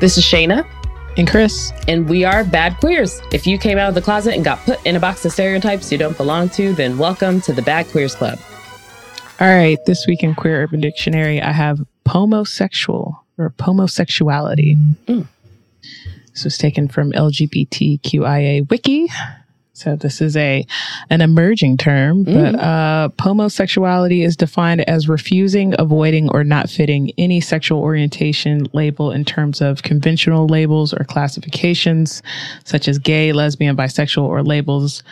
This is Shayna. And Chris. And we are Bad Queers. If you came out of the closet and got put in a box of stereotypes you don't belong to, then welcome to the Bad Queers Club. All right. This week in Queer Urban Dictionary, I have pomosexual or pomosexuality. Mm. This was taken from LGBTQIA Wiki. So this is a an emerging term, mm. but uh, pomosexuality is defined as refusing, avoiding, or not fitting any sexual orientation label in terms of conventional labels or classifications, such as gay, lesbian, bisexual, or labels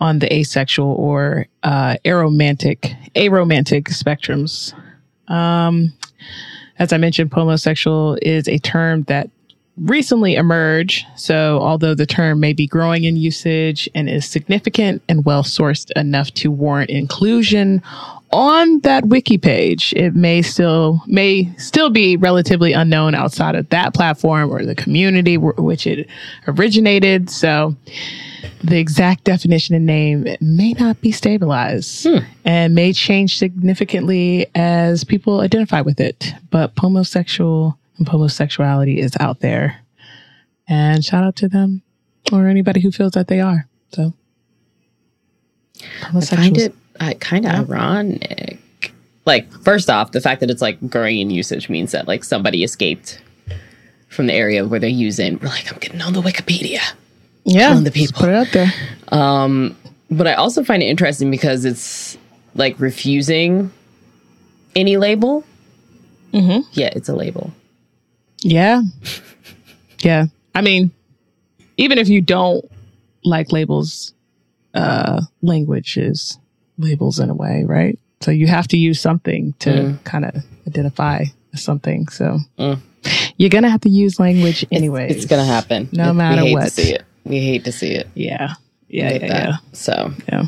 on the asexual or uh, aromantic aromantic spectrums. Um, as I mentioned, pomosexual is a term that recently emerge. So, although the term may be growing in usage and is significant and well sourced enough to warrant inclusion on that wiki page, it may still may still be relatively unknown outside of that platform or the community w- which it originated. So, the exact definition and name may not be stabilized hmm. and may change significantly as people identify with it. But pomosexual and pomosexuality is out there. And shout out to them or anybody who feels that they are. So I find it uh, kind of yeah. ironic. Like, first off, the fact that it's like growing in usage means that like somebody escaped from the area where they're using. We're like, I'm getting on the Wikipedia. Yeah, on the people. Put it out there. Um, but I also find it interesting because it's like refusing any label. Mm-hmm. Yeah, it's a label. Yeah. Yeah. I mean, even if you don't like labels, uh, language is labels in a way, right? So you have to use something to mm. kind of identify something. So mm. you're going to have to use language anyway. It's, it's going to happen. No it, matter we hate what. To see it. We hate to see it. Yeah. Yeah. Yeah, yeah. So, yeah.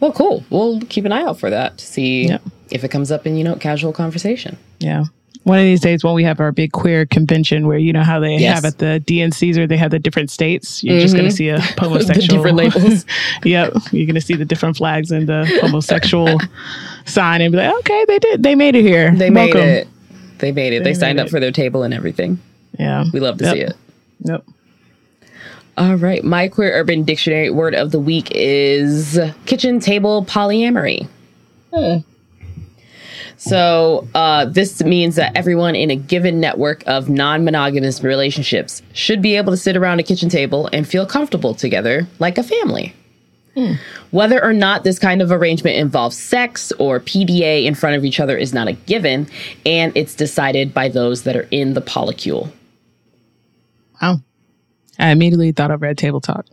Well, cool. We'll keep an eye out for that to see yeah. if it comes up in, you know, casual conversation. Yeah one of these days when we have our big queer convention where you know how they yes. have at the DNCs or they have the different states, you're mm-hmm. just going to see a pomosexual different labels. yep, you're going to see the different flags and the pomosexual sign and be like, okay, they did, they made it here. They Welcome. made it. They made it. They, they signed up it. for their table and everything. Yeah, we love to yep. see it. Yep. All right, my queer urban dictionary word of the week is kitchen table polyamory. Hmm. So uh, this means that everyone in a given network of non-monogamous relationships should be able to sit around a kitchen table and feel comfortable together like a family. Hmm. Whether or not this kind of arrangement involves sex or PDA in front of each other is not a given, and it's decided by those that are in the polycule. Wow. I immediately thought of Red Table Talk.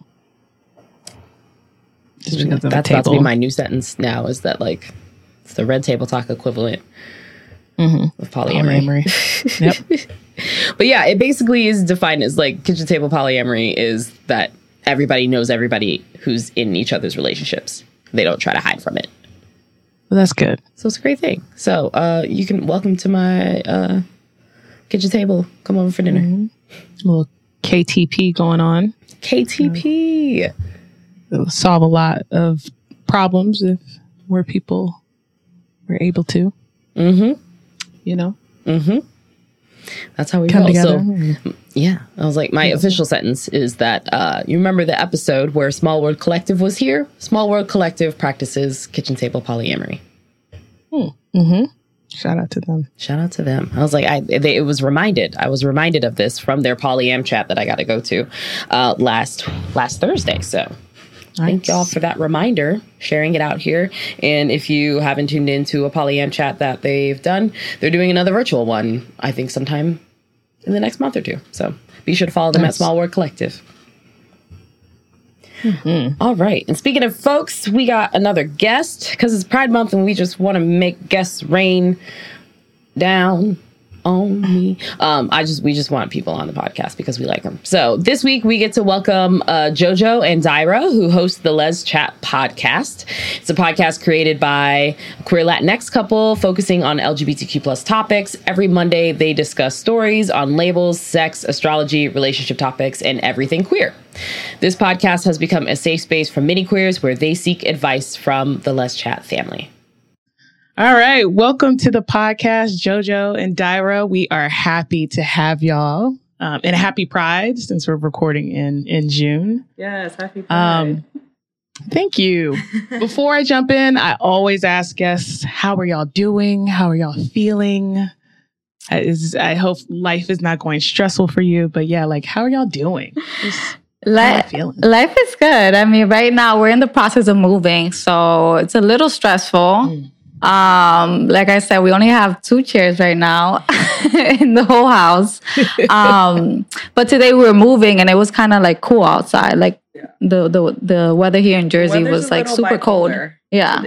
Just because That's about to be my new sentence now is that like it's the red table talk equivalent mm-hmm. of polyamory. polyamory. yep. But yeah, it basically is defined as like kitchen table polyamory is that everybody knows everybody who's in each other's relationships. They don't try to hide from it. Well, that's good. So it's a great thing. So uh, you can welcome to my uh, kitchen table. Come over for dinner. Mm-hmm. A little KTP going on. KTP. It'll solve a lot of problems if more people we're able to. Mm-hmm. You know? Mm-hmm. That's how we come together. So, yeah, I was like, my yeah. official sentence is that uh, you remember the episode where Small World Collective was here? Small World Collective practices kitchen table polyamory. Hmm. Mm-hmm. Shout out to them. Shout out to them. I was like, I they, it was reminded. I was reminded of this from their polyam chat that I got to go to uh, last last Thursday. So Nice. Thank y'all for that reminder, sharing it out here. And if you haven't tuned into a Polyam chat that they've done, they're doing another virtual one, I think sometime in the next month or two. So be sure to follow them nice. at Small World Collective. Mm-hmm. All right. And speaking of folks, we got another guest because it's Pride Month and we just want to make guests rain down on me. Um, I just we just want people on the podcast because we like them. So this week we get to welcome uh, JoJo and Dyra, who host the Les Chat podcast. It's a podcast created by queer Latinx couple focusing on LGBTQ plus topics. Every Monday they discuss stories on labels, sex, astrology, relationship topics, and everything queer. This podcast has become a safe space for many queers where they seek advice from the Les Chat family. All right. Welcome to the podcast, JoJo and Dyra. We are happy to have y'all. Um, and happy Pride since we're recording in in June. Yes, happy Pride. Um, thank you. Before I jump in, I always ask guests, "How are y'all doing? How are y'all feeling?" I, is, I hope life is not going stressful for you, but yeah, like how are y'all doing? Just, Life, life is good. I mean, right now we're in the process of moving, so it's a little stressful. Mm. Um, like I said, we only have two chairs right now in the whole house. Um, but today we were moving and it was kind of like cool outside. Like Yeah. the, the the weather here in Jersey Weather's was like super cold. Yeah.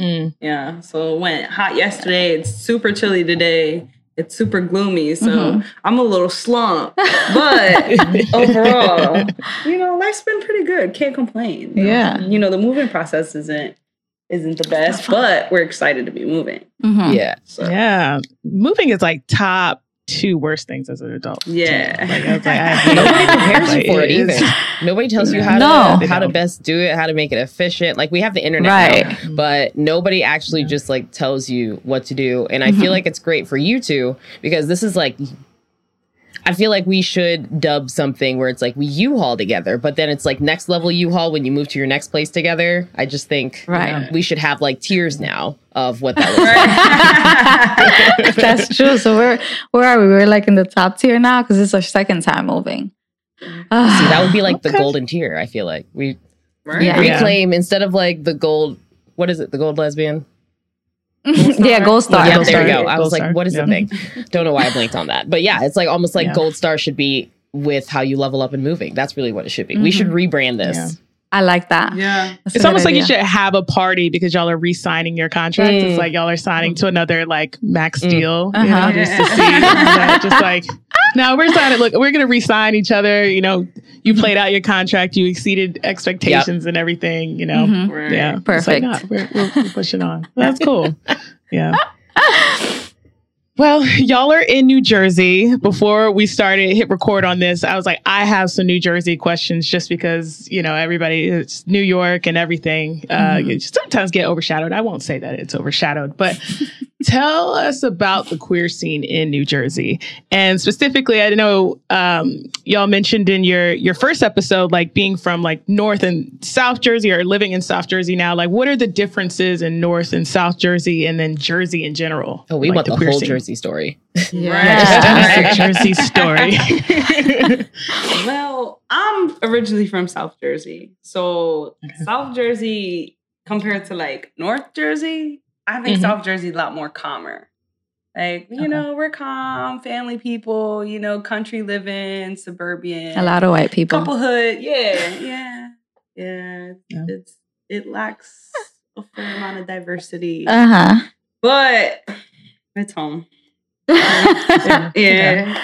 Mm. Yeah. So it went hot yesterday. It's super chilly today. It's super gloomy. So Mhm. I'm a little slumped. But overall, you know, life's been pretty good. Can't complain. Yeah. You know, the moving process isn't isn't the best, but we're excited to be moving. Mhm. Yeah. So Yeah, moving is like top two worst things as an adult. Yeah. Like, I was like, I Nobody prepares you for it either. is- Nobody tells you how No. to how to best do it, how to make it efficient. Like we have the internet, now, Right. but nobody actually just like tells you what to do. And I feel Mhm. like it's great for you two because this is like I feel like we should dub something where it's like we U-Haul together, but then it's like next level U-Haul when you move to your next place together. I just think Right. we should have like tiers now of what that looks like. That's true. So we're where are we? We're like in the top tier now because it's our second time moving. See, that would be like the golden tier, I feel like. We right? Yeah. reclaim instead of like the gold what is it? The gold lesbian? yeah, gold star. yeah, Gold there you go. I Gold was like, star. what is Yeah. the thing? Don't know why I blinked on that. But yeah, it's like almost like Yeah. gold star should be with how you level up and moving. That's really what it should be. We should mm-hmm. rebrand this. Yeah. I like that. Yeah. That's It's good almost like you should have a party because y'all are re-signing your contracts. Mm. It's like y'all are signing to another like max Mm. deal, you Uh-huh. know, just to see. that, just like, no, we're signing. Look, we're gonna re-sign each other. You know, you played out your contract, you exceeded expectations and everything. You know, Mhm. Right. yeah, Perfect. Like, nah, we're, we're, we're pushing on. That's cool. Yeah. Well, y'all are in New Jersey. Before we started hit record on this, I was like, I have some New Jersey questions just because, you know, everybody, it's New York and everything. Uh, Mhm. you sometimes get overshadowed. I won't say that it's overshadowed, but tell us about the queer scene in New Jersey. And specifically, I know um, y'all mentioned in your your first episode, like being from like North and South Jersey or living in South Jersey now. Like, what are the differences in North and South Jersey and then Jersey in general? Oh, we Like want the, queer whole scene? Jersey story. Yeah. Just a Jersey story. Well, I'm originally from South Jersey. So South Jersey compared to like North Jersey, I think Mhm. South Jersey is a lot more calmer. Like, you Okay. know, we're calm, family people, you know, country living, suburban. a lot of white people. couple hood. Yeah, yeah. Yeah. Yeah. It's it lacks a fair amount of diversity. Uh huh. but it's home. Uh-huh. Yeah.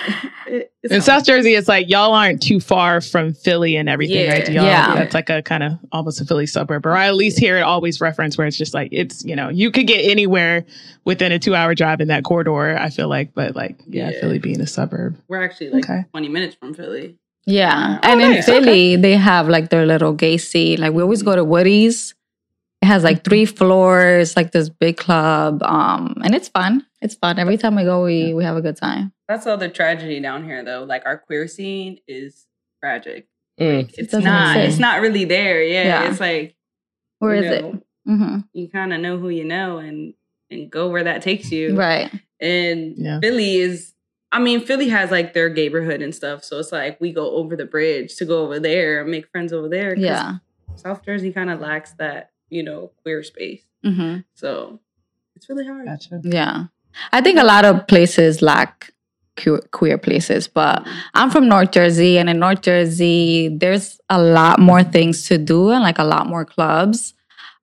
In home. South Jersey, it's like y'all aren't too far from Philly and everything, Yeah. right? Y'all, Yeah. That's like a kind of almost a Philly suburb, or I at least hear it always referenced where it's just like it's you know you could get anywhere within a two hour drive in that corridor. I feel like, but like yeah, Yeah. Philly being a suburb. We're actually like Okay. 20 minutes from Philly. Yeah. Oh, And in nice. Philly, they have like their little gay scene. Like we always go to Woody's. It has like three floors, like this big club. Um, and it's fun. It's fun. Every time we go, we we have a good time. That's all the other tragedy down here, though. Like our queer scene is tragic. Mm. It's doesn't It's not really there. Yeah, Yeah. it's like where is you is it? Mm-hmm. You kind of know who you know, and and go where that takes you. Right. And Yeah. Philly is. I mean, Philly has like their neighborhood and stuff, so it's like we go over the bridge to go over there and make friends over there. Yeah. South Jersey kind of lacks that, you know, queer space. Mm-hmm. So it's really hard. Gotcha. Yeah. I think a lot of places lack queer, queer places, but I'm from North Jersey, and in North Jersey, there's a lot more things to do and like a lot more clubs.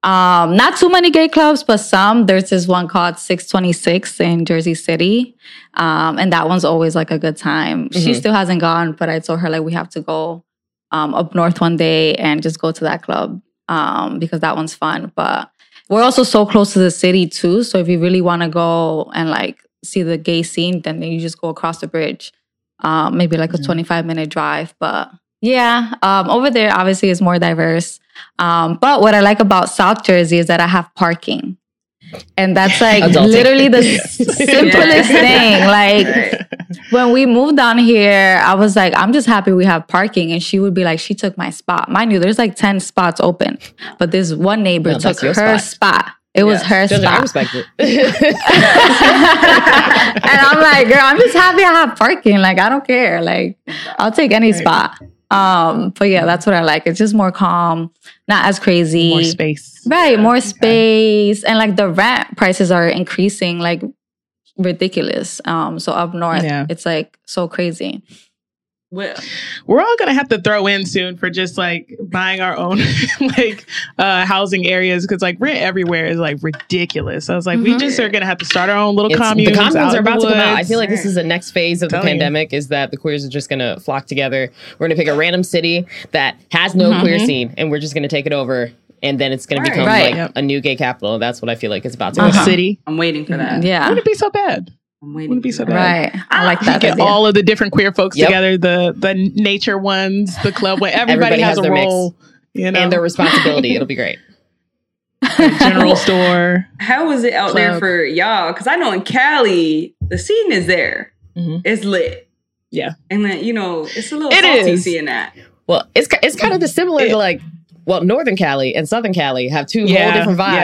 Um, not too many gay clubs, but some. There's this one called 626 in Jersey City. Um, and that one's always like a good time. She Mhm. still hasn't gone, but I told her like we have to go um, up north one day and just go to that club um, because that one's fun. But we're also so close to the city too. So if you really want to go and like see the gay scene, then you just go across the bridge. Um, maybe like a Mhm. 25 minute drive. But yeah, um, over there obviously is more diverse. Um, but what I like about South Jersey is that I have parking. And that's like Adulting. literally the simplest thing. Like when we moved down here, I was like, I'm just happy we have parking. And she would be like, she took my spot. Mind you, there's like 10 spots open. But this one neighbor No, took her spot. spot. It was her Judge, I spot. respect it. and I'm like, girl, I'm just happy I have parking. Like, I don't care. Like, I'll take any spot. Um, but yeah, that's what I like. It's just more calm, not as crazy. More space. Right, more space. And like the rent prices are increasing like ridiculous. Um, so up north, Yeah. it's like so crazy. Well, We're all gonna have to throw in soon for just like buying our own like uh housing areas because like rent everywhere is like ridiculous. I was like, we Mhm. just are gonna have to start our own little It's- communes. the communes are about to come out. I feel like this is the next phase of the Telling you. pandemic is that the queers are just going to flock together. We're going to pick a random city that has no Mhm. queer scene and we're just going to take it over. And then it's going Right. to become Right. like Yep. a new gay capital. That's what I feel like it's about to Or Uh-huh. become. city. I'm waiting for that. Yeah. Wouldn't it be so bad? I'm waiting. Wouldn't be so bad. Right. I like You that get idea. all of the different queer folks Yep. together, the the nature ones, the club one. Everybody, Everybody has, has a their mix. role. You know, And their responsibility. It'll be great. general store. How was it out there for y'all? Because I know in Cali, the scene is there. Mhm. It's lit. Yeah. And then, you know, it's a little It salty is. seeing that. Well, it's it's kind of the similar It- to like, well, Northern Cali and Southern Cali have two Yeah, whole different yeah.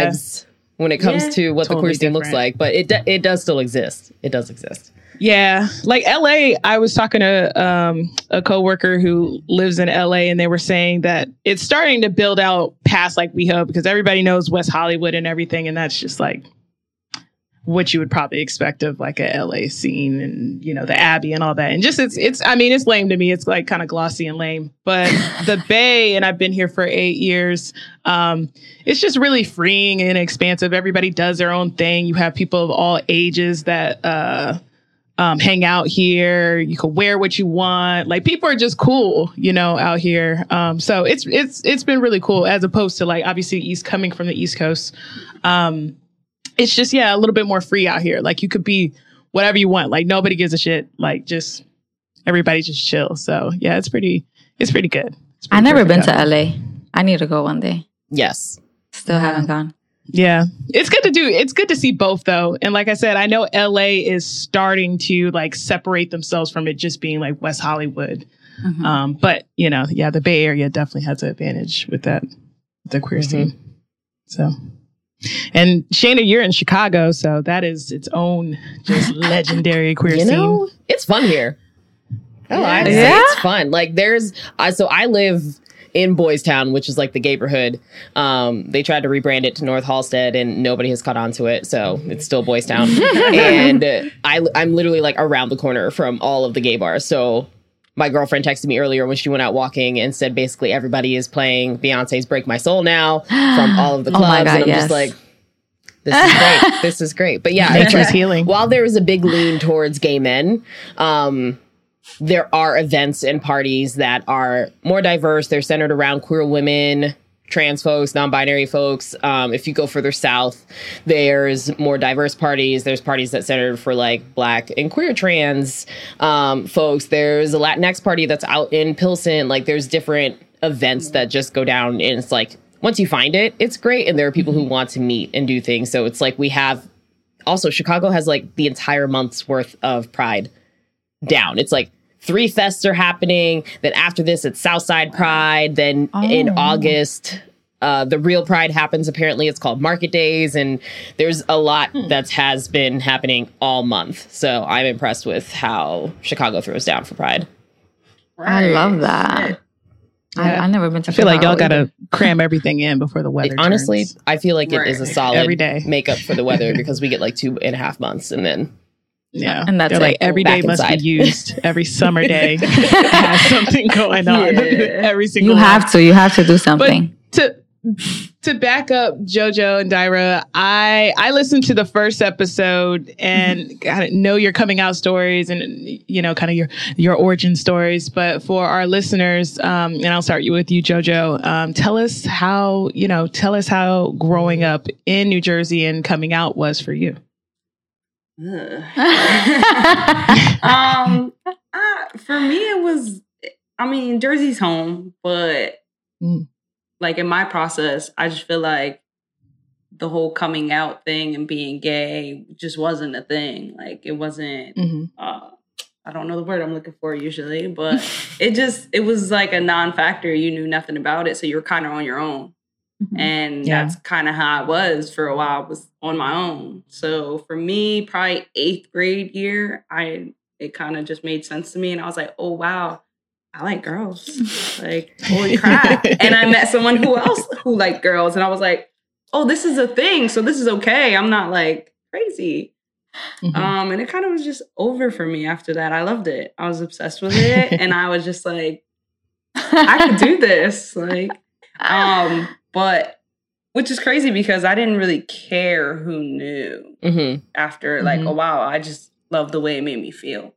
Vibes when it comes Yeah. to what the Totally queer scene looks like. But it do- it does still exist. It does exist. Yeah, like LA, I was talking to um, a coworker who lives in LA, and they were saying that it's starting to build out past like WeHo because everybody knows West Hollywood and everything, and that's just like what you would probably expect of like a LA scene and you know the Abbey and all that. And just it's it's I mean it's lame to me. It's like kind of glossy and lame. But the Bay, and I've been here for eight years. Um, it's just really freeing and expansive. Everybody does their own thing. You have people of all ages that uh um, hang out here. You can wear what you want. Like people are just cool, you know, out here. Um, so it's it's it's been really cool as opposed to like obviously East coming from the East Coast. Um, it's just yeah, a little bit more free out here. Like you could be whatever you want. Like nobody gives a shit. Like just everybody just chill. So yeah, it's pretty it's pretty good. It's I never been perfect to out. LA. I need to go one day. Yes. Still haven't gone. Yeah. It's good to do. It's good to see both though. And like I said, I know LA is starting to like separate themselves from it just being like West Hollywood. Mhm. Um, but you know, yeah, the Bay Area definitely has an advantage with that, the queer Mhm. scene. So, and Shayna, you're in Chicago, so that is its own just legendary queer you scene. know, it's fun here. Oh, I have say Yeah? it's fun. Like there's, I so I live in Boys Town, which is like the neighborhood. Um, they tried to rebrand it to Northalsted, and nobody has caught on to it, so it's still Boys Town. and uh, I, I'm literally like around the corner from all of the gay bars. So my girlfriend texted me earlier when she went out walking and said basically everybody is playing Beyonce's "Break My Soul" now from all of the Oh clubs, my God, and I'm yes. just like. This is great. this is great. But yeah, Nature is it's- healing. while there is a big lean towards gay men, um, there are events and parties that are more diverse. They're centered around queer women, trans folks, non-binary folks. Um, if you go further south, there's more diverse parties. There's parties that centered for like black and queer trans um, folks. There's a Latinx party that's out in Pilsen. Like there's different events that just go down, and it's like once you find it, it's great. And there are people who want to meet and do things. So it's like we have also Chicago has like the entire month's worth of Pride down. It's like three fests are happening. Then after this, it's Southside Pride. Then in Oh. August, uh, the real Pride happens. Apparently, it's called Market Days, and there's a lot that has been happening all month. So I'm impressed with how Chicago throws down for Pride. I love that. I, Yeah. I've never been to I feel like y'all gotta cram everything in before the weather. Honestly, turns. I feel like it is a solid Every day. makeup for the weather because we get like two and a half months, and then yeah, And that's They're like it. every must inside. be used. Every summer day has something going on. Yeah. every single. You one. have to. You have to do something. to to back up JoJo and Dyra, I I listened to the first episode and got know your coming out stories and you know kind of your your origin stories. But for our listeners, um, and I'll start you with you, JoJo. Um, tell us how you know. Tell us how growing up in New Jersey and coming out was for you. Um, I, for me, it was. I mean, Jersey's home, but Mm. like in my process, I just feel like the whole coming out thing and being gay just wasn't a thing. Like it wasn't. Mhm. Uh, I don't know the word I'm looking for usually, but it just it was like a non-factor. You knew nothing about it, so you were kind of on your own. Mhm. And Yeah. that's kind of how I was for a while. I was on my own. So for me, probably eighth grade year, I it kind of just made sense to me, and I was like, oh wow, I like girls. like holy crap! and I met someone who else who liked girls, and I was like, oh, this is a thing. So this is okay. I'm not like crazy. Mhm. Um, and it kind of was just over for me after that. I loved it. I was obsessed with it, and I was just like, I could do this. Like, um, but which is crazy because I didn't really care who knew hmm after like Mhm. oh wow, I just loved the way it made me feel.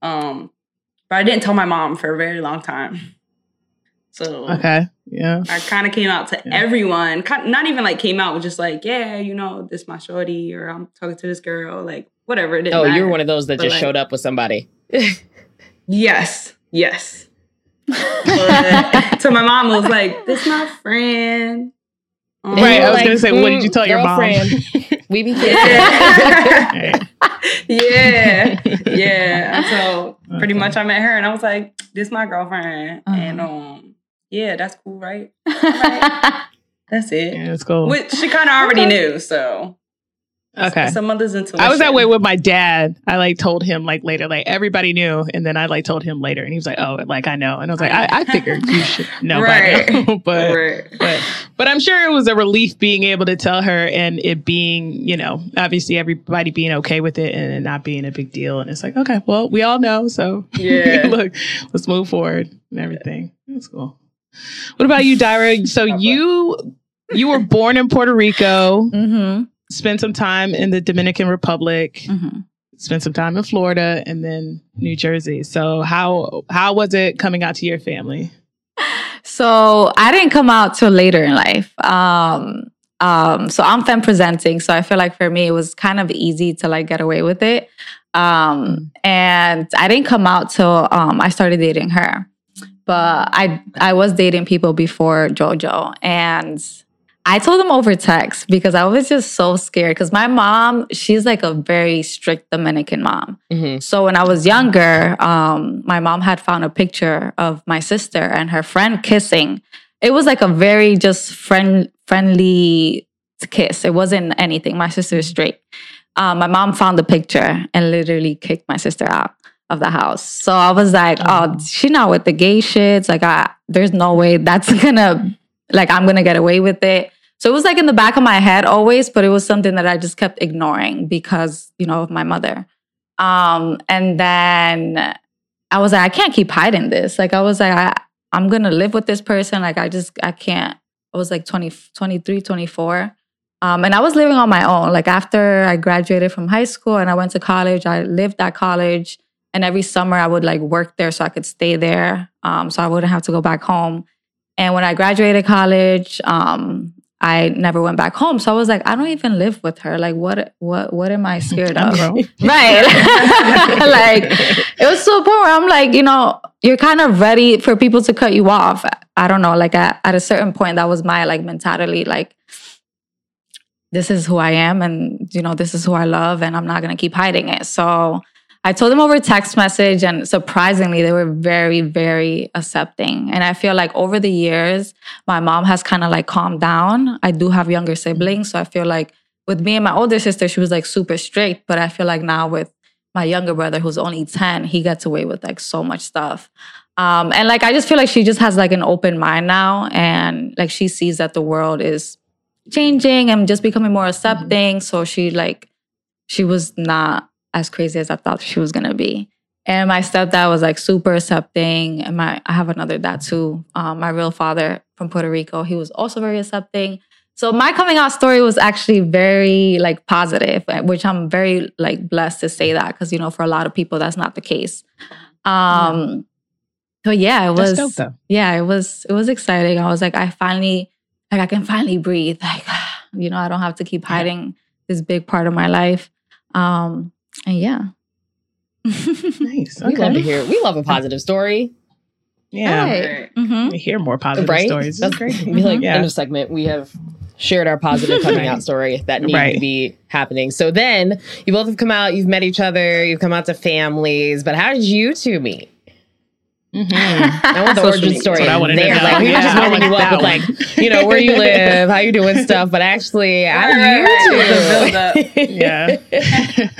Um, but I didn't tell my mom for a very long time. So Okay. Yeah. I kind of came out to Yeah. everyone. Not even like came out, was just like, yeah, you know, this my shorty, or I'm talking to this girl, like whatever. It Oh, you matter. were one of those that But, just like- showed up with somebody. Yes, yes. But, so my mom was like, "This my friend." Um, Right, I was Like, gonna say, what did you mm, tell your mom? we be kidding. Yeah. Yeah, yeah. So pretty much I met her, and I was like, "This my girlfriend," Uh-huh. and um, yeah, that's cool, right? That's it. Yeah, it's cool. Which she kind of already knew, so Okay. Some mother's intuition. I was that way with my dad. I like told him like later, like everybody knew, and then I like told him later, and he was like, "Oh, like I know," and I was like, "I, I figured you should know Right. by now," but Right. but but I'm sure it was a relief being able to tell her, and it being you know obviously everybody being okay with it and it not being a big deal, and it's like okay, well we all know, so Yeah. look, let's move forward and everything. That's cool. What about you, Dyra? So you you were born in Puerto Rico, hmm spent some time in the Dominican Republic hmm spent some time in Florida and then New Jersey. So how how was it coming out to your family? So I didn't come out till later in life. Um, um, so I'm femme presenting. So I feel like for me, it was kind of easy to like get away with it. Um, and I didn't come out till um, I started dating her. But I I was dating people before JoJo, and I told them over text because I was just so scared. Because my mom, she's like a very strict Dominican mom. hmm So when I was younger, um, my mom had found a picture of my sister and her friend kissing. It was like a very just friend friendly kiss. It wasn't anything. My sister is straight. Um, my mom found the picture and literally kicked my sister out of the house. So I was like, oh, Oh. she not with the gay shits. Like, I, there's no way that's gonna, like, I'm gonna get away with it. So it was like in the back of my head always, but it was something that I just kept ignoring because, you know, of my mother. Um, and then I was like, I can't keep hiding this. Like, I was like, I, I'm gonna live with this person. Like, I just, I can't. I was like 20, 23, 24. Um, and I was living on my own. Like, after I graduated from high school and I went to college, I lived at college. And every summer I would like work there so I could stay there. Um, so I wouldn't have to go back home. And when I graduated college, um, I never went back home. So I was like, I don't even live with her. Like, what, what, what am I scared of? Right. like it was so poor. I'm like, you know, you're kind of ready for people to cut you off. I don't know. Like at, at a certain point, that was my like mentality. Like, this is who I am, and you know, this is who I love, and I'm not gonna keep hiding it. So I told them over text message, and surprisingly, they were very, very accepting. And I feel like over the years, my mom has kind of like calmed down. I do have younger siblings, so I feel like with me and my older sister, she was like super strict. But I feel like now with my younger brother, who's only 10, he gets away with like so much stuff. Um, and like, I just feel like she just has like an open mind now. And like, she sees that the world is changing and just becoming more accepting. So she like, she was not as crazy as I thought she was to be. And my stepdad was like super accepting. And my, I have another dad too. Um, my real father from Puerto Rico, he was also very accepting. So my coming out story was actually very like positive, which I'm very like blessed to say that because you know for a lot of people that's not the case. Um, so yeah, it was dope yeah, it was it was exciting. I was like, I finally like I can finally breathe. Like you know, I don't have to keep hiding this big part of my life. Um, and yeah. Nice. We love to hear. We love a positive story, Yeah. Right. Right. Mhm. We hear more positive right? stories. That's It's great. Be like Yeah. end of segment. We have shared our positive coming out story that needed Right. to be happening. So then you both have come out, you've met each other, you've come out to families, but how did you two meet? Mhm. I want the Social origin story That's what I wanted to there. know. Like we Yeah, just I lining you up that with like, you know, where you live, how you doing stuff. But actually, how Right, did right, you two? Yeah.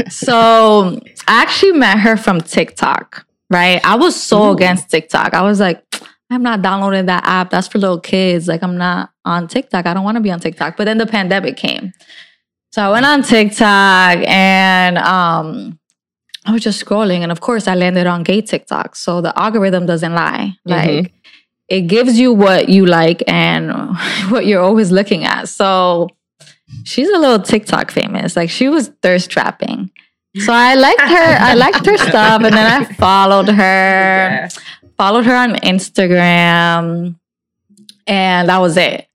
So I actually met her from TikTok, right? I was so against TikTok. I was like, I'm not downloading that app. That's for little kids. Like, I'm not on TikTok. I don't want to be on TikTok. But then the pandemic came. So I went on TikTok and um, I was just scrolling. And of course, I landed on gay TikTok. So the algorithm doesn't lie. Like, mm-hmm. it gives you what you like and what you're always looking at. So she's a little TikTok famous. Like she was thirst trapping. So I liked her. I liked her stuff, and then I followed her. Yeah. Followed her on Instagram, and that was it.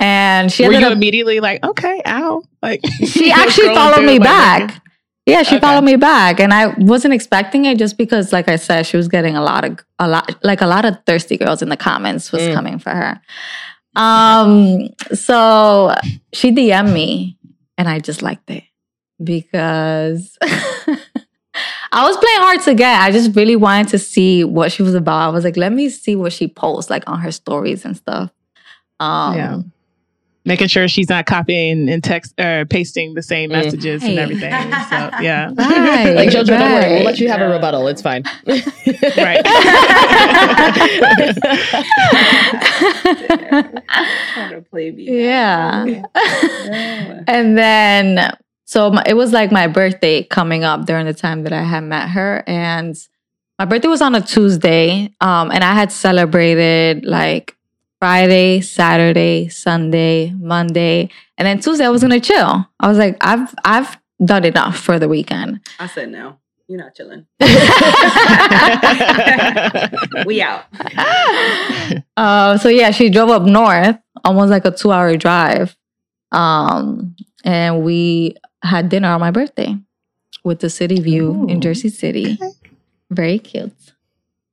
And she Were ended you up. immediately like, okay, ow? Like She actually followed me like, back. Yeah, she Okay. followed me back, and I wasn't expecting it just because, like I said, she was getting a lot of a lot, like a lot of thirsty girls in the comments was Mm. coming for her. Um, so she DM'd me, and I just liked it because I was playing hard to get. I just really wanted to see what she was about. I was like, let me see what she posts, like on her stories and stuff. Um, Yeah. Making sure she's not copying and text or pasting the same Mm. messages and everything. So yeah. Right, Like Jojo, don't worry, we'll let you have a rebuttal. It's fine. Right. Trying to play me. Yeah. Yeah. and then, so my, it was like my birthday coming up during the time that I had met her. And my birthday was on a Tuesday. Um, and I had celebrated like Friday, Saturday, Sunday, Monday. And then Tuesday, I was going to chill. I was like, I've, I've done enough for the weekend. I said no. You're not chilling. We out. uh, so yeah, she drove up north, almost like a two hour drive. Um, and we had dinner on my birthday with the city view in Jersey City. Very cute.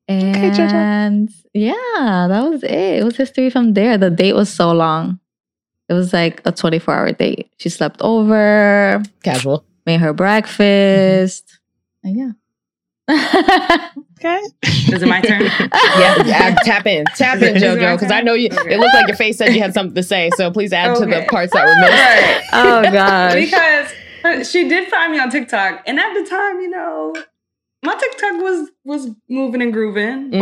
Okay, And yeah, that was it. It was history from there. The date was so long. It was like a 24 hour date. She slept over, Casual. made her breakfast. Mm-hmm. And yeah. okay. Is it my turn? Yeah, yeah, uh, tap in, tap in, Is it JoJo, because I know you. Okay. It looked like your face said you had something to say, so please add to the parts that were missed. Right. oh gosh. because uh, she did find me on TikTok, and at the time, you know, my TikTok was was moving and grooving, Mhm.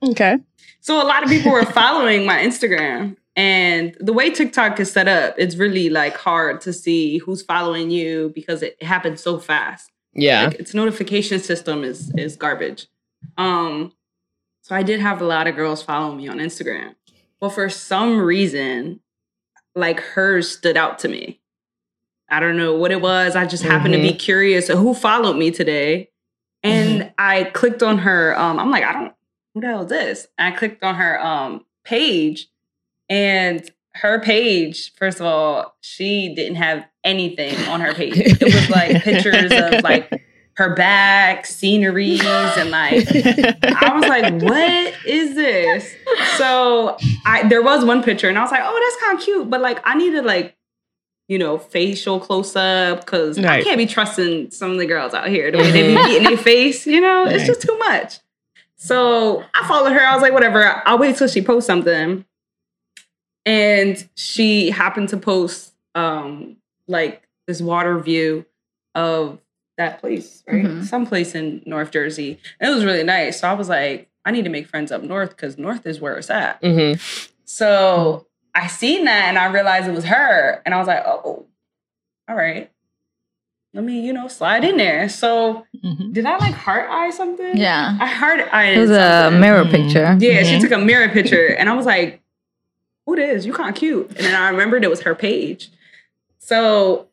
but Okay. so a lot of people were following my Instagram. And the way TikTok is set up, it's really like hard to see who's following you because it happens so fast. Yeah. Like, its notification system is is garbage. Um, so I did have a lot of girls follow me on Instagram, but for some reason, like hers stood out to me. I don't know what it was. I just happened to be curious of who followed me today, and I clicked on her. Um, I'm like, I don't. Who the hell is this? And I clicked on her um page, and her page. First of all, she didn't have anything on her page. It was like pictures of like her back, sceneries, and like I was like, what is this? So I there was one picture and I was like, oh, that's kind of cute. But like I needed like, you know, facial close up because I can't be trusting some of the girls out here. The way they be eating their face, you know, it's just too much. So I followed her. I was like, whatever, I'll wait till she posts something. And she happened to post um like this water view of that place, right? Mhm. Some place in North Jersey. And it was really nice. So I was like, I need to make friends up north because north is where it's at. hmm So I seen that and I realized it was her. And I was like, oh, all right. Let me, you know, slide in there. So Mhm. did I like heart eye something? Yeah. I heart eye. It was a mirror Mhm. picture. Yeah, she Mhm. took a mirror picture and I was like, who this? You kind of cute. And then I remembered it was her page. So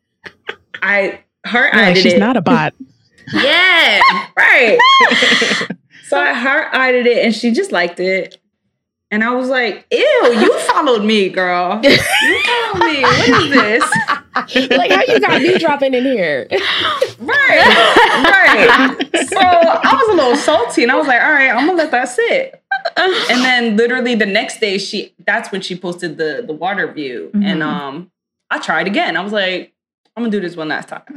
I heart You're eyed like, she's it. not a bot. Yeah, right. so I heart eyed it and she just liked it. And I was like, ew, you followed me, girl. You followed me. What is this? like how you got me dropping in here? Right. Right. So I was a little salty and I was like, all right, I'm gonna let that sit. and then literally the next day, she that's when she posted the the water view, and Mhm. um, I tried again. I was like, I'm gonna do this one last time.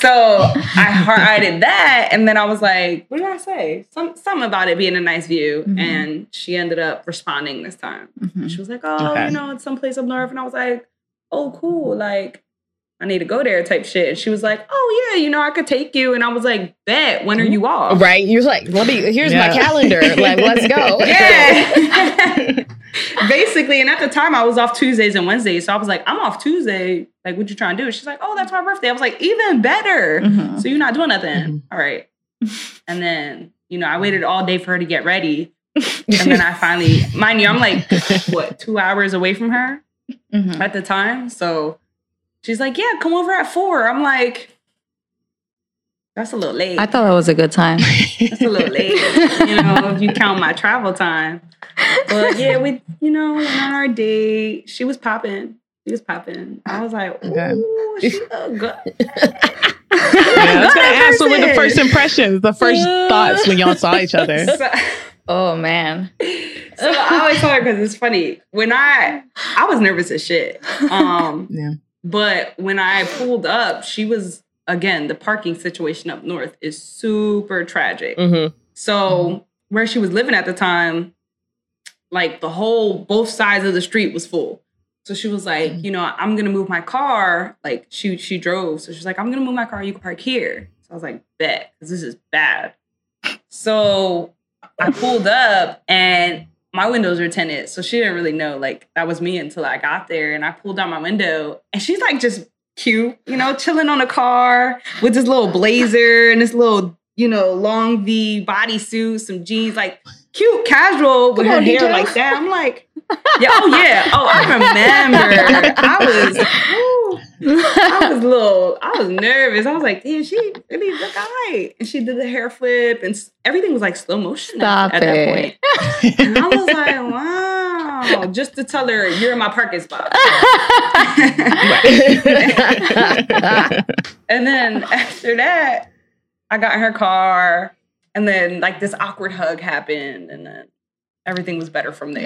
So I heart I did that, and then I was like, what did I say? Some something about it being a nice view, Mhm. and she ended up responding this time. Mhm. She was like, oh, Okay. you know, it's someplace up north, and I was like, oh, cool, like. I need to go there type shit. And she was like, Oh yeah, you know, I could take you. And I was like, Bet, when are you off? Right? You're like, let me. Here's my calendar. Like, let's go. Yeah. Basically, and at the time I was off Tuesdays and Wednesdays. So I was like, I'm off Tuesday. Like, what you trying to do? She's like, Oh, that's my birthday. I was like, even better. Mhm. So you're not doing nothing. Mhm. All right. And then, you know, I waited all day for her to get ready. And then I finally, mind you, I'm like, what, two hours away from her Mhm. at the time. So she's like, Yeah, come over at four. I'm like, That's a little late. I thought that was a good time. That's a little late, you know, if you count my travel time. But yeah, we, you know, went on our date. She was popping. She was popping. I was like, Okay. she look good. Yeah, I was gonna ask what were the first impressions, the first thoughts when y'all saw each other. So, oh man. so I always tell her because it's funny. When I, I was nervous as shit. Um, Yeah. But when I pulled up, she was again the parking situation up north is super tragic. Mm-hmm. So where she was living at the time, like the whole both sides of the street was full. So she was like, you know, I'm gonna move my car. Like she she drove, so she's like, I'm gonna move my car. You can park here. So I was like, bet, because this is bad. So I pulled up and my windows were tinted, so she didn't really know like that was me until I got there. And I pulled down my window, and she's like just cute, you know, chilling on a car with this little blazer and this little, you know, long V bodysuit, some jeans, like cute, casual with Come her on, hair like that. I'm like, yeah, oh yeah, oh I remember. I was, I was a little, I was nervous. I was like, damn, she really look alright. And she did the hair flip, and everything was like slow motion Stop at, at that point. And I was like, wow, just to tell her you're in my parking spot. and then after that, I got in her car, and then like this awkward hug happened, and then everything was better from there.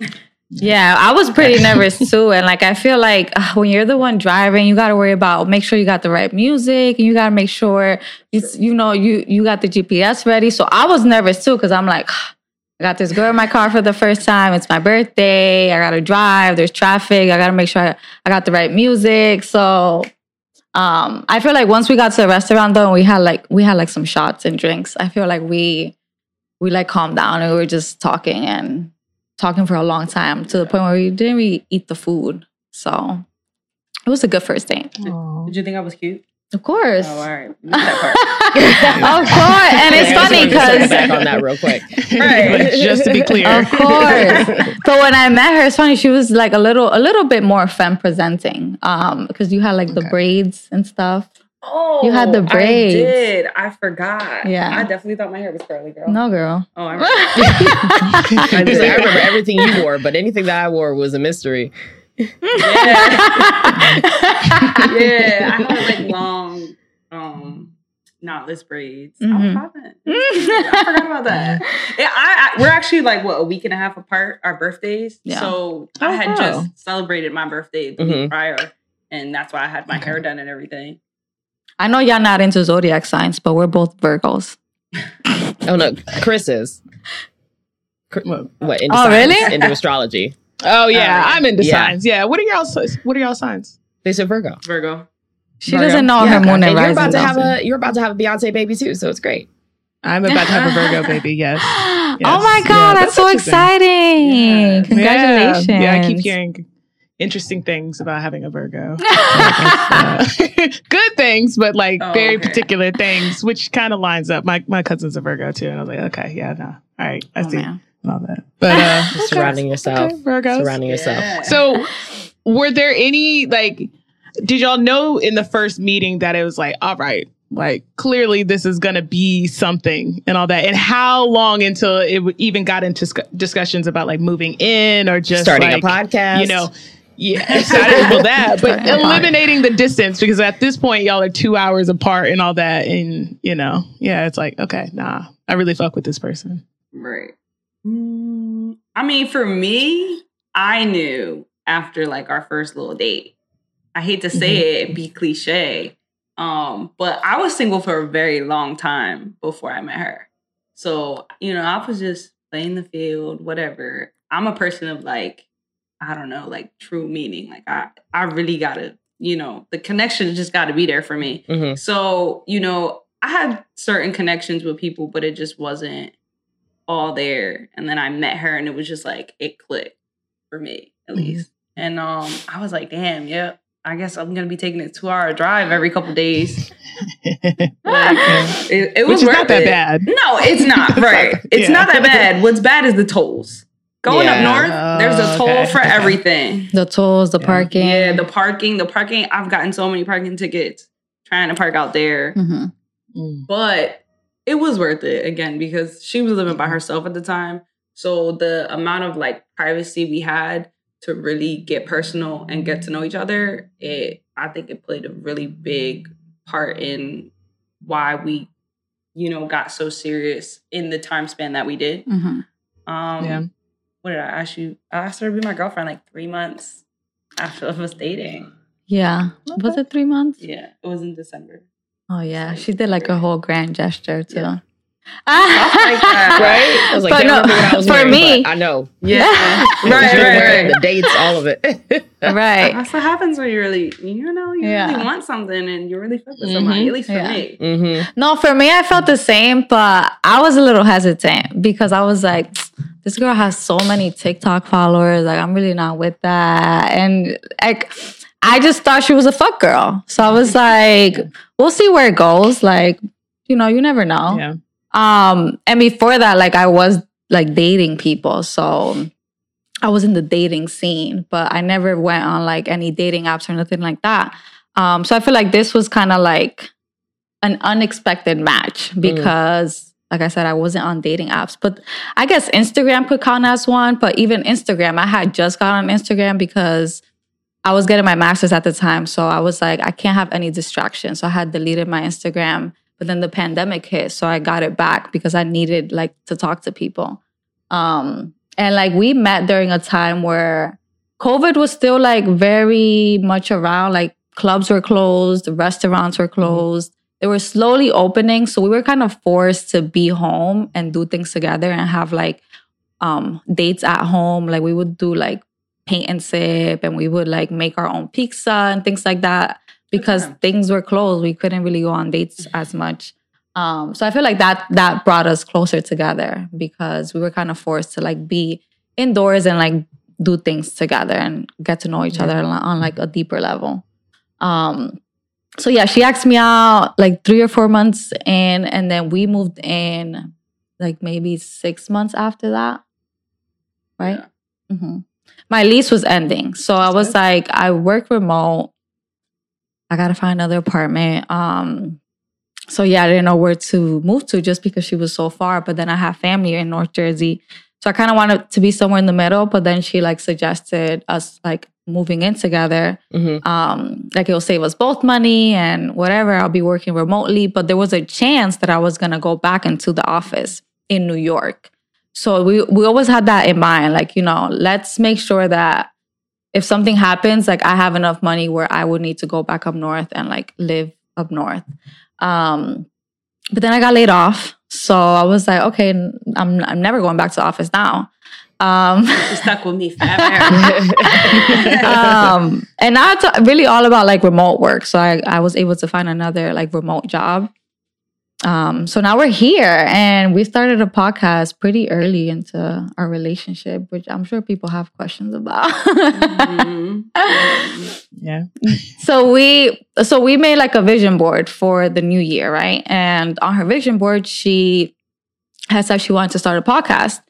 Yeah. Yeah, I was pretty nervous too. And like, I feel like uh, when you're the one driving, you got to worry about make sure you got the right music and you got to make sure you, you know, you, you got the GPS ready. So I was nervous too because I'm like, I got this girl in my car for the first time. It's my birthday. I got to drive. There's traffic. I got to make sure I, I got the right music. So um, I feel like once we got to the restaurant though, and we had like, we had like some shots and drinks. I feel like we, we like calmed down and we were just talking and talking for a long time to the point where we didn't really eat the food. So it was a good first date. Aw. Did you think I was cute? Of course. Oh, all right. Missed of course. And it's Yeah, I just funny wanted to circle because back on that real quick. Right. Like, just to be clear. Of course. but when I met her, it's funny. She was like a little, a little bit more femme presenting, um, because you had like the braids and stuff. Oh, You had the braids. I did. I forgot. Yeah. I definitely thought my hair was curly, girl. No, girl. Oh, I remember. He's like, I remember everything you wore, but anything that I wore was a mystery. yeah, I had like long, um, knotless braids. I was Mhm. popping. I forgot about that. Yeah, I, I we're actually like what a week and a half apart. Our birthdays. Yeah. So I Oh, had wow. just celebrated my birthday the week Mhm. prior, and that's why I had my Okay. hair done and everything. I know y'all not into zodiac signs, but we're both Virgos. Oh no, Chris is. What? What? Into Oh, science, really? Into astrology. Oh yeah, Uh, I'm into yeah. signs. Yeah. What are y'all? si- What are y'all signs? They said Virgo. Virgo. She Virgo. doesn't know Yeah, her moon and and you're about to have a you're about to have a Beyonce baby too, so it's great. I'm about to have a Virgo baby. Yes. oh Yes. my Yeah, god, that's that's, so exciting! Yeah. Congratulations! Yeah, yeah, I keep hearing interesting things about having a Virgo. Uh, good things, but like Oh, very okay. particular things, which kind of lines up. My my cousin's a Virgo too, and I was like, okay, yeah, no, all right, I Oh, see man. and all that. But uh, Surrounding yourself. okay, Virgos. Surrounding yourself. Yeah. So, were there any like? Did y'all know in the first meeting that it was like, all right, like clearly this is gonna be something and all that? And how long until it w- even got into sc- discussions about like moving in or just Starting like, a podcast. You know, yeah, excited about that, but Starting a pod. eliminating the distance because at this point y'all are two hours apart and all that, and you know, yeah, it's like okay, nah, I really fuck with this person. Right. Mm, I mean, for me, I knew after like our first little date. I hate to say Mhm. it be cliche, um, but I was single for a very long time before I met her. So, you know, I was just playing the field, whatever. I'm a person of like, I don't know, like true meaning. Like I I really gotta, you know, the connection just gotta be there for me. hmm So, you know, I had certain connections with people, but it just wasn't all there. And then I met her and it was just like it clicked for me at Mhm. least. And um I was like, damn, yeah, I guess I'm gonna be taking a two hour drive every couple days. Like, it, it was not that bad. No, it's not, right. It's Yeah. not that bad. What's bad is the tolls. Going Yeah. up north, there's a Oh, toll okay. for everything. The tolls, the Yeah. parking. Yeah, the parking, the parking. I've gotten so many parking tickets trying to park out there. Mhm. Mm. but it was worth it again because she was living by herself at the time so the amount of like privacy we had to really get personal and get to know each other it i think it played a really big part in why we you know got so serious in the time span that we did Mhm. um Yeah. What did i ask you i asked her to be my girlfriend like three months after of us dating Yeah. Was it three months? yeah it was in december Oh yeah, she did like a whole grand gesture too. Yeah. Ah. like that. Right? I was like, But no, I was for wearing, me- but I know. yeah Right, right right The dates, all of it. right. That's what happens when you really, you know, you Yeah. really want something and you really fuck with somebody. Mhm. At least for Yeah. me. mm-hmm. No, for me, I felt the same, but I was a little hesitant because I was like, this girl has so many TikTok followers. Like, I'm really not with that. And like, I just thought she was a fuck girl. So I was like, we'll see where it goes. Like, you know, you never know. Yeah. Um, and before that, like I was like dating people, so I was in the dating scene, but I never went on like any dating apps or nothing like that. Um, so I feel like this was kind of like an unexpected match because, like I said, I wasn't on dating apps. But I guess Instagram could count as one. But even Instagram, I had just got on Instagram because I was getting my master's at the time. So I was like, I can't have any distractions. So I had deleted my Instagram. But then the pandemic hit. So I got it back because I needed like to talk to people. Um, and like we met during a time where COVID was still like very much around. Like clubs were closed, restaurants were closed. They were slowly opening. So we were kind of forced to be home and do things together and have like um dates at home. Like we would do like paint and sip and we would like make our own pizza and things like that because time. things were closed. We couldn't really go on dates as much. Um, so I feel like that that brought us closer together because we were kind of forced to like be indoors and like do things together and get to know each other on, on like a deeper level. Um, so yeah, she asked me out like three or four months in, and then we moved in like maybe six months after that, right? hmm My lease was ending, so I was like, I work remote. I gotta find another apartment. Um, so yeah, I didn't know where to move to just because she was so far. But then I have family in North Jersey, so I kind of wanted to be somewhere in the middle. But then she like suggested us like moving in together. Mm-hmm. Um, like it'll save us both money and whatever. I'll be working remotely, but there was a chance that I was gonna go back into the office in New York. So we we always had that in mind. Like you know, let's make sure that if something happens, like I have enough money where I would need to go back up north and like live up north. Um, but then I got laid off, so I was like, okay, I'm I'm never going back to the office now. Um, stuck with me forever. um, and now it's really all about like remote work. So I, I was able to find another like remote job. Um, so now we're here and we started a podcast pretty early into our relationship, which I'm sure people have questions about. Mhm. Yeah. so we so we made like a vision board for the new year, right? And on her vision board, she had said she wanted to start a podcast.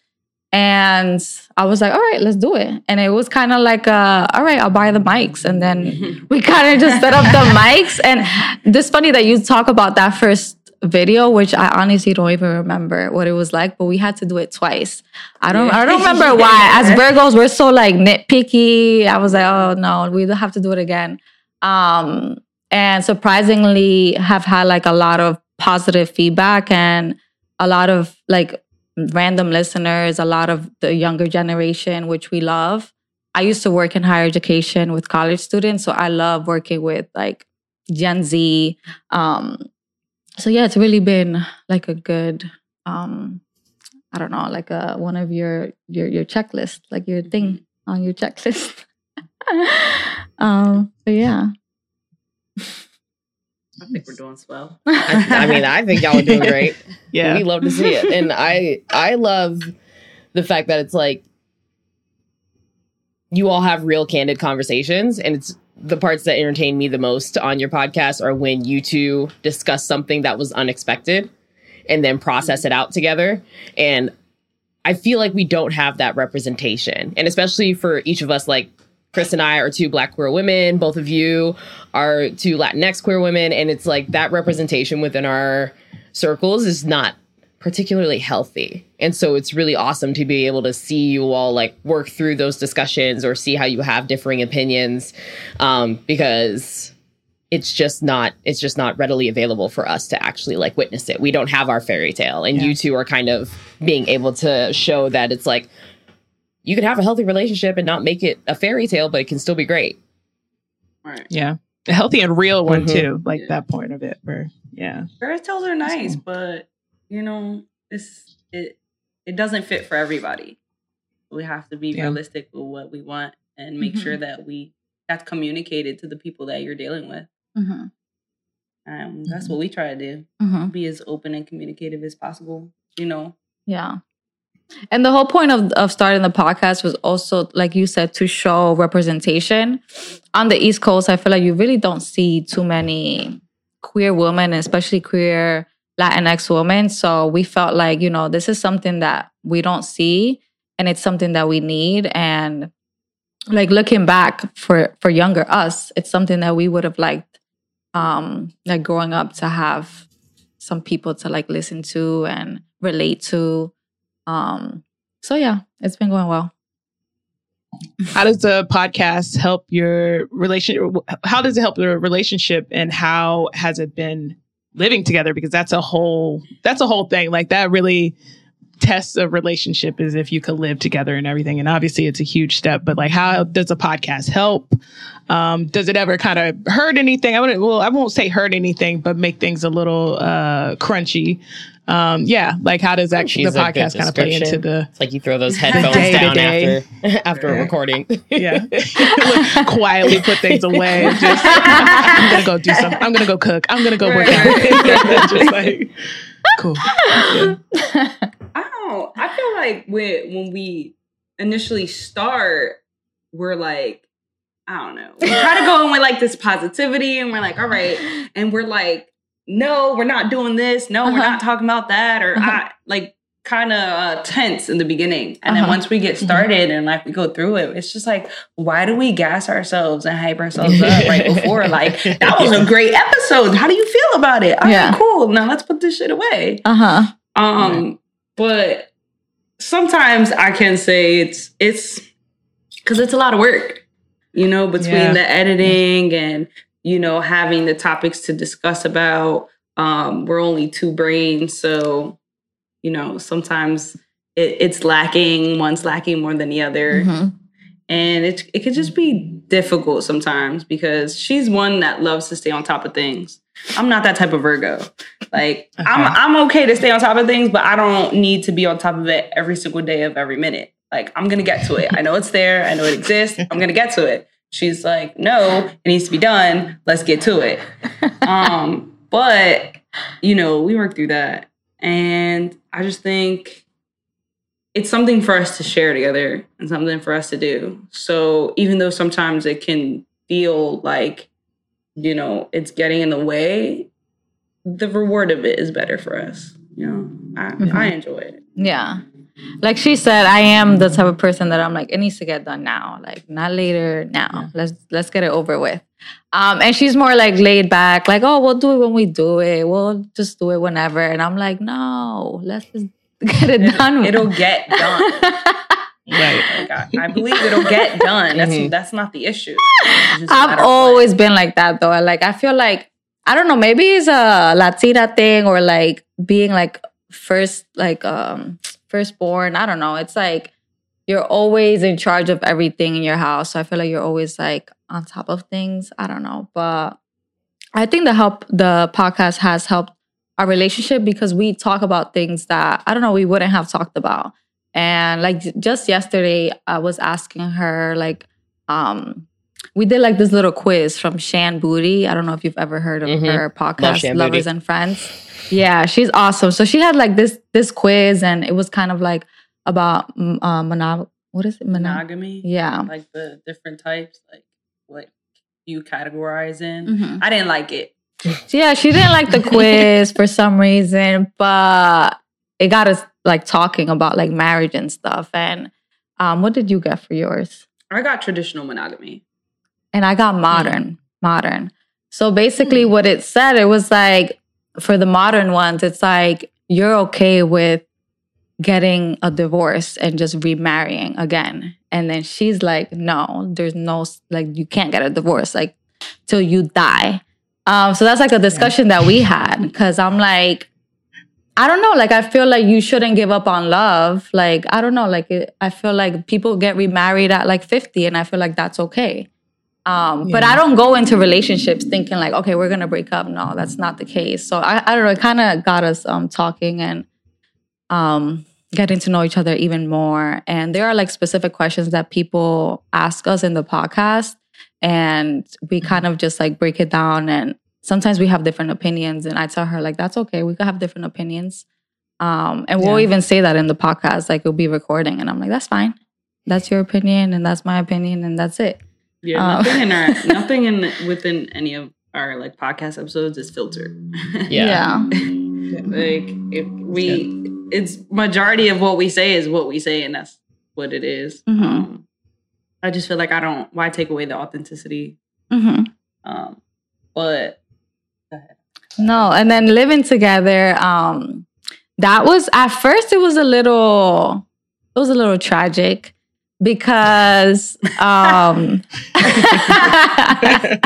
And I was like, all right, let's do it. And it was kind of like, uh, all right, I'll buy the mics. And then we kind of just set up the mics. And this funny that you talk about that first video, which I honestly don't even remember what it was like, but we had to do it twice. I don't, I don't remember why. As Virgos, we're so like nitpicky. I was like, oh no, we have to do it again. Um, and surprisingly, have had like a lot of positive feedback and a lot of like random listeners, a lot of the younger generation, which we love. I used to work in higher education with college students, so I love working with like Gen Z. Um, so yeah, it's really been like a good, um, I don't know, like a one of your your your checklist, like your thing on your checklist. um, so yeah. I think we're doing swell. I, I mean, I think y'all are doing great. Yeah. we love to see it, and I I love the fact that it's like you all have real candid conversations, and it's the parts that entertain me the most on your podcast are when you two discuss something that was unexpected and then process it out together and I feel like we don't have that representation. And especially for each of us, like Chris and I are two black queer women, both of you are two Latinx queer women. And it's like that representation within our circles is not particularly healthy. And so it's really awesome to be able to see you all like work through those discussions or see how you have differing opinions um, because it's just not it's just not readily available for us to actually like witness it. We don't have our fairy tale and Yeah. you two are kind of being able to show that it's like you can have a healthy relationship and not make it a fairy tale but it can still be great. Right. Yeah. A healthy and real one Mhm. too. Like Yeah. that point of it where yeah. Fairy tales are nice, cool. but you know, it's it it doesn't fit for everybody. We have to be Yeah. realistic with what we want and make sure Mhm. that we that's communicated to the people that you're dealing with. Mm-hmm. Um, that's what we try to do. Mm-hmm. Be as open and communicative as possible. You know. Yeah. And the whole point of, of starting the podcast was also, like you said, to show representation. On the East Coast, I feel like you really don't see too many queer women, especially queer Latinx women. So we felt like, you know, this is something that we don't see and it's something that we need. And like looking back for for younger us, it's something that we would have liked um like growing up to have some people to like listen to and relate to. Um so yeah, it's been going well. How does the podcast help your relationship? How does it help your relationship, and how has it been living together? Because that's a whole that's a whole thing. Like that really tests a relationship is if you could live together and everything. And obviously, it's a huge step. But like, how does a podcast help? Um, does it ever kind of hurt anything? I wouldn't. Well, I won't say hurt anything, but make things a little uh, crunchy. Um, yeah, like how does that Crunchy is the podcast kind of play into the It's like you throw those headphones Day down day. after after a recording. yeah quietly put things away just i'm gonna go do something i'm gonna go cook i'm gonna go work out just like cool Yeah. I don't. I feel like when when we initially start, we're like, I don't know. We try to go in with like this positivity, and we're like, all right, and we're like, no, we're not doing this. No, we're Uh-huh. not talking about that, or Uh-huh. I like kind of uh, tense in the beginning, and then Uh-huh. once we get started and like we go through it, it's just like, why do we gas ourselves and hype ourselves up right before? Like that was a great episode. How do you feel about it? All right, Yeah. cool. Now let's put this shit away. Uh-huh. Um, but sometimes I can say it's it's because it's a lot of work, you know, between Yeah. the editing and you know having the topics to discuss about. Um, we're only two brains, so you know sometimes it, it's lacking. One's lacking more than the other Mhm. and it it could just be difficult sometimes because she's one that loves to stay on top of things. I'm not that type of Virgo. Like I'm I'm okay to stay on top of things, but I don't need to be on top of it every single day of every minute. Like I'm gonna get to it. I know it's there. I know it exists. I'm gonna get to it. She's like, no, it needs to be done. Let's get to it. Um, but you know, we worked through that, and I just think it's something for us to share together and something for us to do. So even though sometimes it can feel like, you know, it's getting in the way, the reward of it is better for us. You know, I, Mhm. I enjoy it. Yeah. Like she said, I am the type of person that I'm like, it needs to get done now. Like not later now. Let's let's get it over with. Um, and she's more like laid back, like, oh, we'll do it when we do it. We'll just do it whenever. And I'm like, no, let's just get it done. It'll get done. right Like, I, I believe it'll get done. That's Mhm. that's not the issue. It's just a matter I've always been like that though. Like I feel like I don't know, maybe it's a Latina thing or like being like first like um firstborn. I don't know. It's like you're always in charge of everything in your house. So I feel like you're always like on top of things. I don't know, but I think the help the podcast has helped our relationship because we talk about things that I don't know we wouldn't have talked about. And like just yesterday, I was asking her like, um, we did like this little quiz from Shan Boody. I don't know if you've ever heard of Mhm. her podcast, Shan Lovers Boody. and Friends. Yeah, she's awesome. So she had like this this quiz, and it was kind of like about mm, uh, monog. What is it? Monog- monogamy. Yeah. Like the different types, like what you categorize in. Mhm. I didn't like it. So, yeah, she didn't like the quiz for some reason, but it got us like talking about like marriage and stuff. And um, what did you get for yours? I got traditional monogamy. And I got modern, modern. So basically, what it said, it was like for the modern ones, it's like you're okay with getting a divorce and just remarrying again. And then she's like, no, there's no, like, you can't get a divorce, like, till you die. Um, so that's like a discussion that we had because I'm like, I don't know. Like, I feel like you shouldn't give up on love. Like, I don't know. Like, it, I feel like people get remarried at like 50, and I feel like that's okay. Um, But I don't go into relationships thinking like, okay, we're gonna break up. No, that's not the case. So I, I don't know. It kind of got us um, talking and um, getting to know each other even more. And there are like specific questions that people ask us in the podcast, and we kind of just like break it down. And sometimes we have different opinions, and I tell her like, that's okay. We could have different opinions. Um, and we'll Yeah. even say that in the podcast, like we'll be recording, and I'm like, that's fine. That's your opinion, and that's my opinion, and that's it. Yeah, Um, nothing in our nothing in within any of our like podcast episodes is filtered. Yeah. like if we it's majority of what we say is what we say and that's what it is. Mhm. Um, I just feel like I don't why take away the authenticity. hmm Um but No, and then living together, um, that was at first it was a little it was a little tragic because um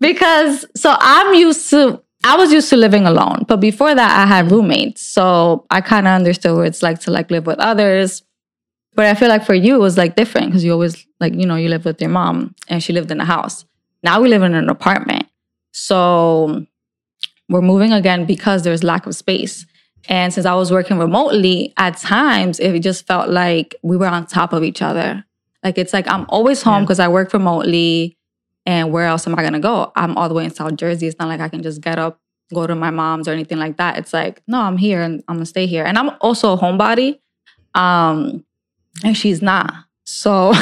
because so I'm used to I was used to living alone, but before that I had roommates. So I kind of understood what it's like to like live with others. But I feel like for you it was like different because you always like, you know, you live with your mom and she lived in a house. Now we live in an apartment. So we're moving again because there's lack of space. And since I was working remotely, at times it just felt like we were on top of each other. Like it's like I'm always home Yeah. because I work remotely. And where else am I gonna go? I'm all the way in South Jersey. It's not like I can just get up, go to my mom's or anything like that. It's like, no, I'm here and I'm gonna stay here. And I'm also a homebody. Um, and she's not. So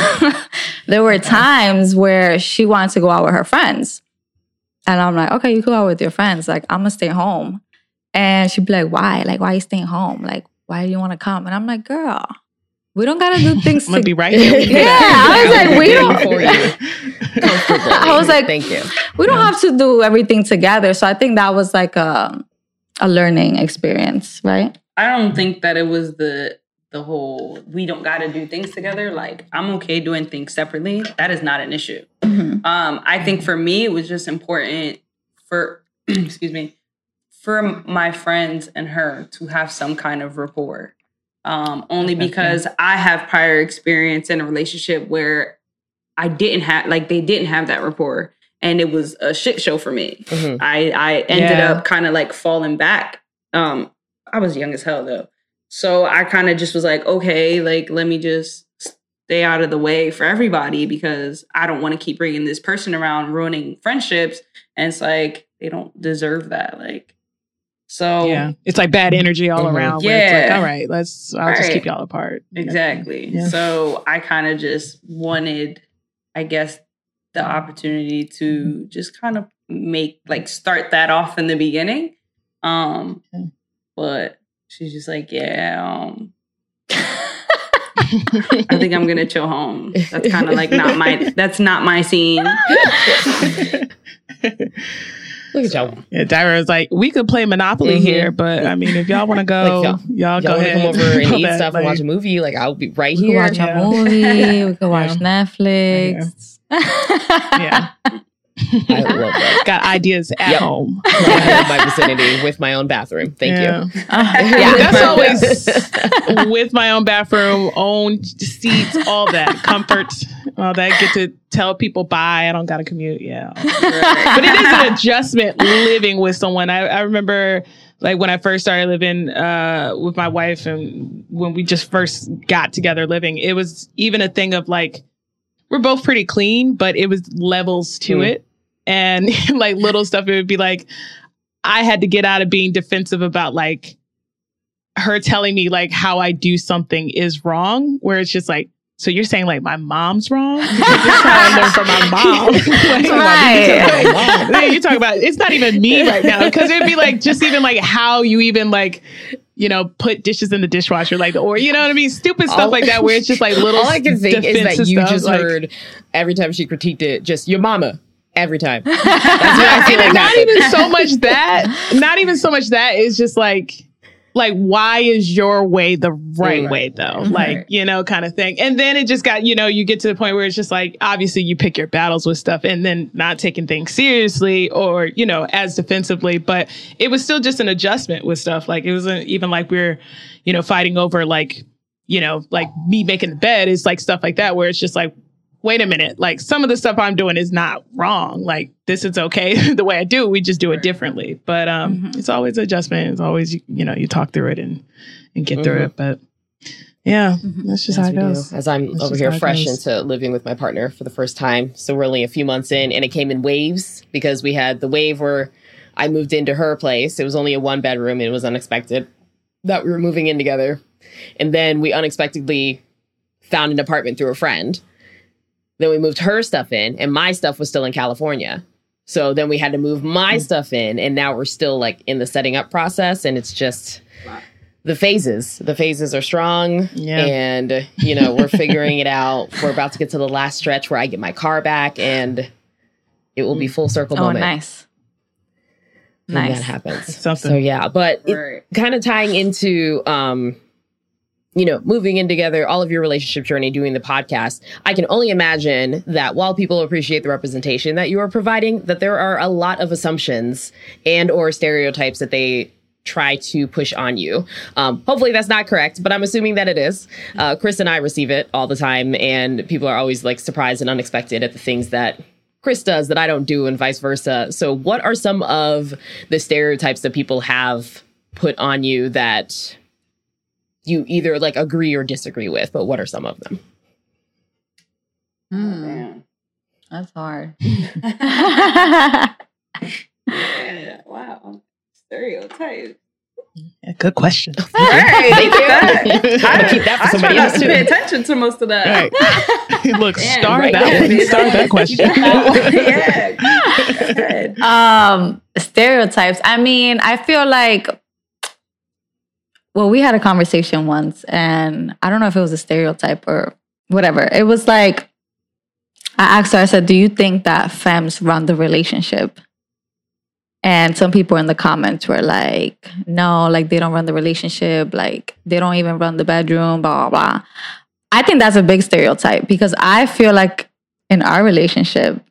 there were times where she wanted to go out with her friends. And I'm like, okay, you go out with your friends. Like, I'm gonna stay home. And she'd be like, why? Like, why are you staying home? Like, why do you want to come? And I'm like, girl, we don't gotta do things I'm gonna to- be right here. Yeah, I was like, we don't- for you. Comfortably. I was like- thank you. we don't have to do everything together. So I think that was like a a learning experience, right? I don't think that it was the the whole we don't got to do things together. Like I'm okay doing things separately. That is not an issue. Mhm. Um, I think for me, it was just important for, excuse me, for my friends and her to have some kind of rapport. Um, only Okay. because I have prior experience in a relationship where I didn't have, like, they didn't have that rapport, and it was a shit show for me. Mhm. I I ended Yeah. up kind of like falling back. Um, I was young as hell though, so I kind of just was like, okay, like let me just stay out of the way for everybody because I don't want to keep bringing this person around, ruining friendships, and it's like they don't deserve that. Like, so Yeah, it's like bad energy all Mhm. around. Where it's like, Yeah. all right, let's. I'll just Right. keep y'all apart. Exactly. Yeah. So I kind of just wanted, I guess, the opportunity to just kind of make like start that off in the beginning. Um, Yeah. but she's just like, yeah, um, I think I'm gonna chill home. That's kind of like not my. That's not my scene. Look at y'all. Yeah, Dyra was like, we could play Monopoly Mhm. here, but I mean, if y'all want to go, Like, y'all- y'all, go Y'all want to ahead. come over and eat back, stuff and watch a movie? Like I'll be right We could here. watch Yeah. a movie. We could watch Yeah. Netflix. Yeah. I love that. Got ideas at Yep. home. I have my vicinity with my own bathroom. Thank Yeah. you. yeah. That's always with my own bathroom, own seats, all that comfort, all that. Get to tell people bye. I don't got to commute. Yeah, but it is an adjustment living with someone. I, I remember like when I first started living uh, with my wife and when we just first got together living, it was even a thing of like, we're both pretty clean, but it was levels to Mm. it. And like little stuff, it would be like, I had to get out of being defensive about like her telling me like how I do something is wrong, where it's just like, so you're saying like my mom's wrong? Because this is how I learned from my mom. Like, Right. then you talk about it's not even me right now because it'd be like just even like how you even like you know put dishes in the dishwasher like or you know what I mean stupid stuff All- like that where it's just like little All I can think is that you stuff, just like- heard every time she critiqued it, just your mama every time. That's what I feel like not even so much that not even so much that is just like like why is your way the right Right. way though Right. like you know kind of thing and then it just got you know you get to the point where it's just like obviously you pick your battles with stuff and then not taking things seriously or you know as defensively but it was still just an adjustment with stuff like it wasn't even like we are you know fighting over like you know like me making the bed is like stuff like that where it's just like wait a minute, like some of the stuff I'm doing is not wrong. Like this is okay the way I do it. We just do it differently. But um Mhm. it's always adjustment. It's always you, you know, you talk through it and and get through Mhm. it. But yeah, Mhm. that's just As how it we do. goes. As I'm That's over here fresh into living with my partner for the first time. So we're only a few months in and it came in waves because we had the wave where I moved into her place. It was only a one bedroom and it was unexpected that we were moving in together. And then we unexpectedly found an apartment through a friend. Then we moved her stuff in and my stuff was still in California. So then we had to move my stuff in and now we're still like in the setting up process and it's just the phases. The phases are strong Yeah. and you know, we're figuring it out. We're about to get to the last stretch where I get my car back and it will be full circle Oh, moment nice. when Nice. that happens. Something. So yeah, but Right. kind of tying into um you know moving in together all of your relationship journey doing the podcast i can only imagine that while people appreciate the representation that you are providing that there are a lot of assumptions and or stereotypes that they try to push on you um, hopefully that's not correct but i'm assuming that it is uh, chris and i receive it all the time and people are always like surprised and unexpected at the things that Chris does that I don't do, and vice versa. So, what are some of the stereotypes that people have put on you that you either like agree or disagree with? But what are some of them? Hmm, Man. that's hard. Yeah. Wow. Stereotype. Yeah, good question. Right. Thank you. I, I'll keep that for I try somebody not else to too. pay attention to most of that. Right. Look, Damn, star right that there. one. Star that question. yeah. Um stereotypes i mean i feel like well we had a conversation once and i don't know if it was a stereotype or whatever it was like i asked her i said do you think that femmes run the relationship and some people in the comments were like no like they don't run the relationship like they don't even run the bedroom blah blah blah i think that's a big stereotype because i feel like in our relationship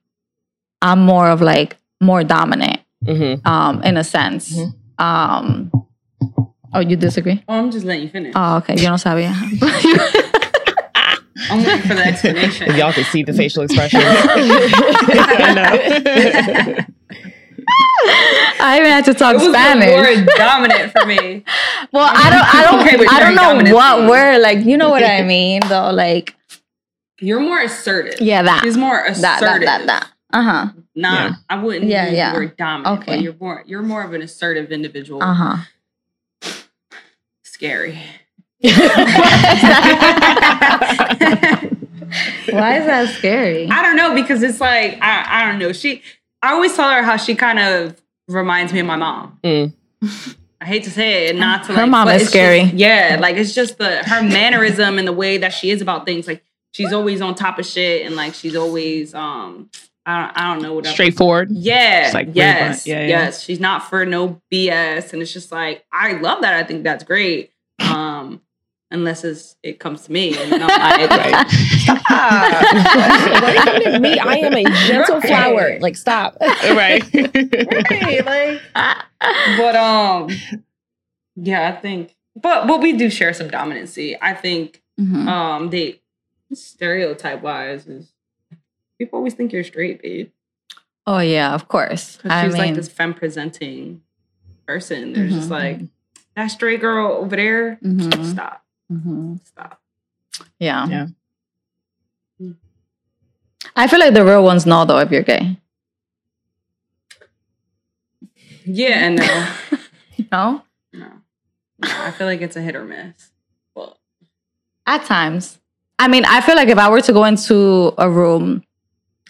i'm more of like more dominant Mm-hmm. um, in a sense. Mhm. Um, oh, you disagree? Oh, I'm just letting you finish. Oh, okay. You don't sabía. I'm waiting for the explanation. If y'all can see the facial expression. I I even had to talk It was Spanish. the word dominant for me. Well, I don't, I don't, Okay I don't know what word. Like, you know what I mean, though. Like, You're more assertive. yeah, that, He's more that, assertive. that, that, that. Uh huh. Nah, Yeah. I wouldn't Yeah, use yeah. the word dominant. Okay. But you're more you're more of an assertive individual. Uh huh. Scary. Why is that scary? I don't know because it's like I, I don't know. She I always tell her how she kind of reminds me of my mom. Mm. I hate to say it, not to Her like, mom but is it's scary. just- yeah, like it's just the her mannerism and the way that she is about things. Like she's always on top of shit, and like she's always um I don't, I don't know what else- Straightforward. Yeah, It's like yes. Yeah, yeah. yes. She's not for no BS, and it's just like I love that. I think that's great. Um, unless it's, it comes to me. And then I'm like, what happened me? I am a gentle Right. flower. Like, stop. right. "Hey," like, but um, yeah, I think, but but we do share some dominancy. I think Mhm. um they stereotype wise is people always think you're straight, babe. Oh yeah, of course. 'Cause I she's mean, like this femme presenting person. They're just Mhm. like that straight girl over there. mhm, Stop, mhm. stop. yeah. Yeah. I feel like the real ones know though if you're gay. Yeah, and no, No, no, no. I feel like it's a hit or miss. Well, at times. I mean, I feel like if I were to go into a room,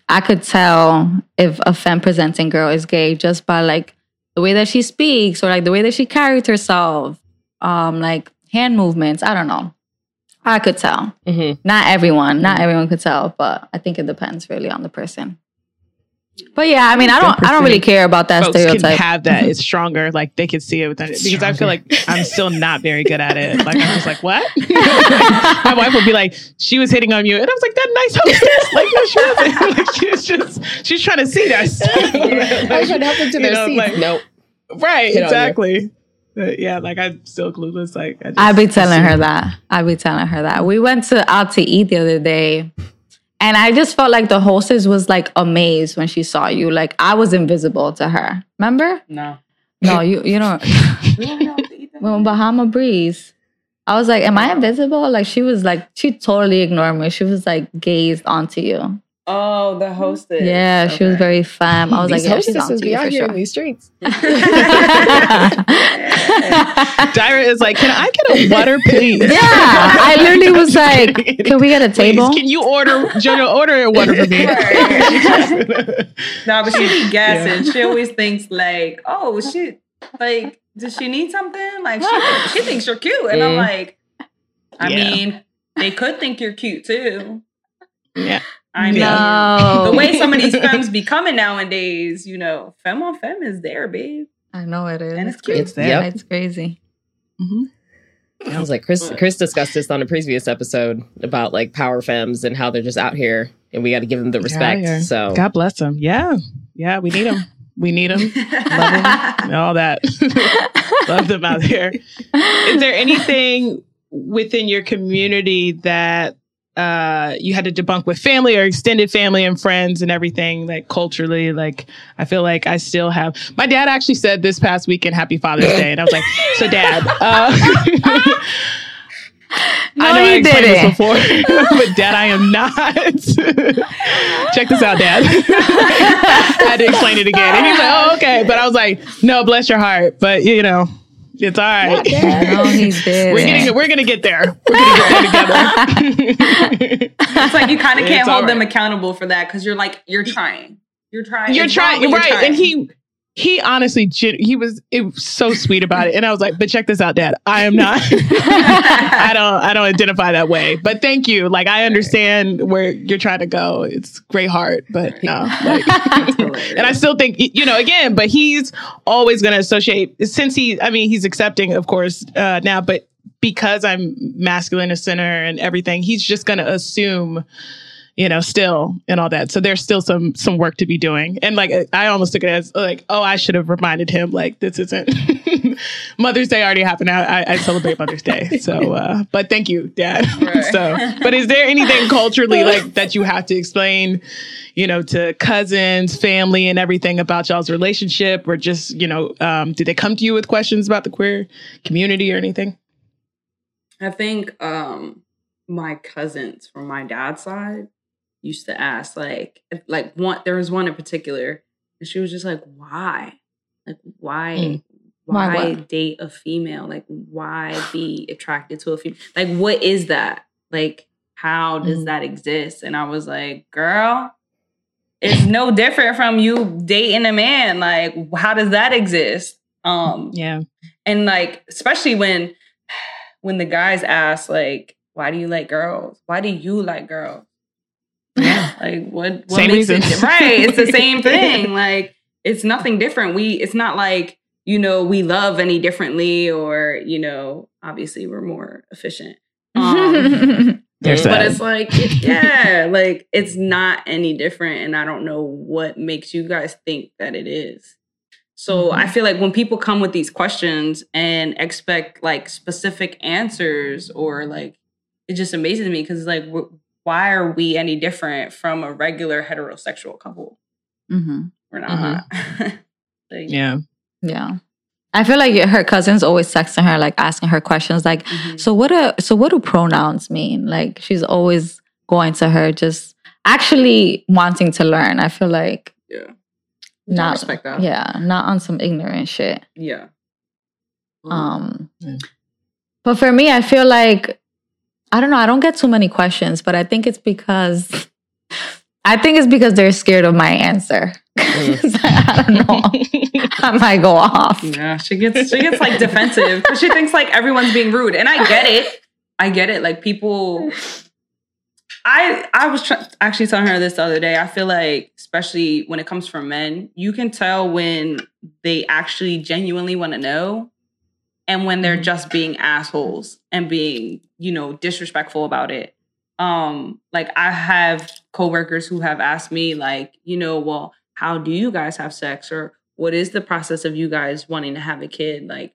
I could tell if a femme presenting girl is gay just by like the way that she speaks or like the way that she carries herself, um, like hand movements. I don't know. I could tell. hmm Not everyone, not everyone could tell, but I think it depends really on the person. But yeah, I mean, I don't, I don't really care about that Folks can stereotype. have that. It's stronger. Like they can see it within it. Because I feel like I'm still not very good at it. Like I'm just like, what? My wife would be like, she was hitting on you. And I was like, that nice hostess. Like, no, she wasn't. like, she was just, she's trying to see us. I should trying to help them to their know, seats. like- nope. right, Hit exactly. But yeah, like I'm still clueless. Like I just I'd be telling her that. I'd be telling her that. We went to out to eat the other day, and I just felt like the hostess was like amazed when she saw you. Like I was invisible to her. Remember? no. No, you you know don't know what to eat that when Bahama Breeze. I was like, "Am I invisible?" Like she was like, she totally ignored me. She was like gazed onto you. Oh, the hostess. Yeah, she was very femme. I was These like, yeah, she's hostesses onto be you out for here in sure. these streets. Dyra is like, can I get a water, please? yeah, I literally was like, "Can we get a Please, table?" can you order Jojo order a water for me? No, but she be guessing. She always thinks like, oh, she like, does she need something? Like she, she thinks you're cute, and I'm Mm. like, I Yeah. mean, they could think you're cute too. yeah. I mean, No. the way some of these femmes be coming nowadays, you know, femme on femme is there, babe. I know it is. And it's cute. It's. Yep. It's crazy. Mhm. I was like, Chris. Chris discussed this on a previous episode about like power femmes and how they're just out here, and we got to give them the respect. yeah. So God bless them. Yeah. Yeah, we need them. We need them. Love them. all that. Love them out there. Is there anything within your community that uh you had to debunk with family or extended family and friends and everything like culturally like i feel like i still have my dad actually said this past weekend happy father's day and i was like so dad uh No, I know I you this didn't. before, but Dad, I am not. Check this out, Dad. I had to explain it again, and he's like, "Oh, okay." But I was like, "No, bless your heart, but you know, it's all right. No, he did. we're getting, we're gonna get there. We're gonna get there together." It's like you kind of can't It's hold them accountable for that because you're like, you're trying. You're trying. you're It's wrong, trying, but right? you're And he. He honestly, he was it was so sweet about it, and I was like, "But check this out, Dad. I am not. I don't. I don't identify that way. But thank you. Like, I understand where you're trying to go. It's great heart, but no. Like, and I still think you know again, but he's always going to associate since he. I mean, he's accepting, of course, uh, now, but because I'm masculine a center and everything, he's just going to assume you know, still and all that. So there's still some some work to be doing. And like I almost took it as like, oh, I should have reminded him like this isn't Mother's Day already happened. I, I, celebrate Mother's Day. So, uh, but thank you, Dad. Right. so, but is there anything culturally like that you have to explain, you know, to cousins, family, and everything about y'all's relationship, or just you know, um, did they come to you with questions about the queer community or anything? I think um my cousins from my dad's side used to ask like like one there was one in particular and she was just like why? Like why Mm. Why why, date a female? Like why be attracted to a female like what is that? Like how does Mm. that exist? And I was like girl it's no different from you dating a man. Like how does that exist? Um Yeah. and like especially when when the guys ask like why do you like girls? Why do you like girls Yeah. like what, what Same makes it right it's the same thing like it's nothing different we it's not like you know we love any differently or you know obviously we're more efficient Um, There's but that. it's like, it- yeah, like it's not any different. And I don't know what makes you guys think that it is. So I feel like when people come with these questions and expect like specific answers or like, it just amazes me because like, why are we any different from a regular heterosexual couple? Mm-hmm. We're not. like, yeah. Yeah. I feel like her cousins always texting her, like asking her questions, like, mhm. so what do so what do pronouns mean? Like she's always going to her, just actually wanting to learn. I feel like yeah. Not respect that. yeah, not on some ignorant shit. Yeah. Um, Yeah. but for me, I feel like I don't know. I don't get too many questions, but I think it's because I think it's because they're scared of my answer. Mm. I don't know. I might go off. Yeah, she gets she gets like defensive because she thinks like everyone's being rude, and I get it. I get it. Like people, I I was tr- actually telling her this the other day. I feel like, especially when it comes from men, you can tell when they actually genuinely want to know, and when they're mm. just being assholes and being you know disrespectful about it. Um, like I have coworkers who have asked me, like, you know, well, how do you guys have sex, or what is the process of you guys wanting to have a kid like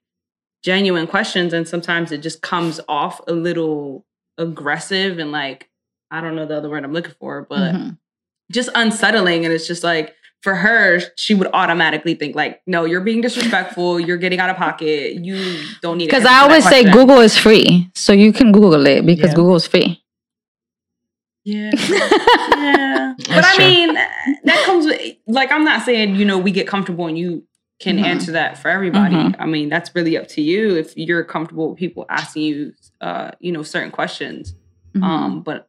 genuine questions and sometimes it just comes off a little aggressive and like i don't know the other word i'm looking for but Mhm. just unsettling and it's just like for her she would automatically think like no you're being disrespectful you're getting out of pocket you don't need to Because I always say. Google is free, so you can Google it because Yeah. Google is free. yeah yeah but That's i true. mean that comes with like i'm not saying you know we get comfortable and you can Mhm. answer that for everybody Mhm. i mean that's really up to you if you're comfortable with people asking you uh you know certain questions Mhm. um but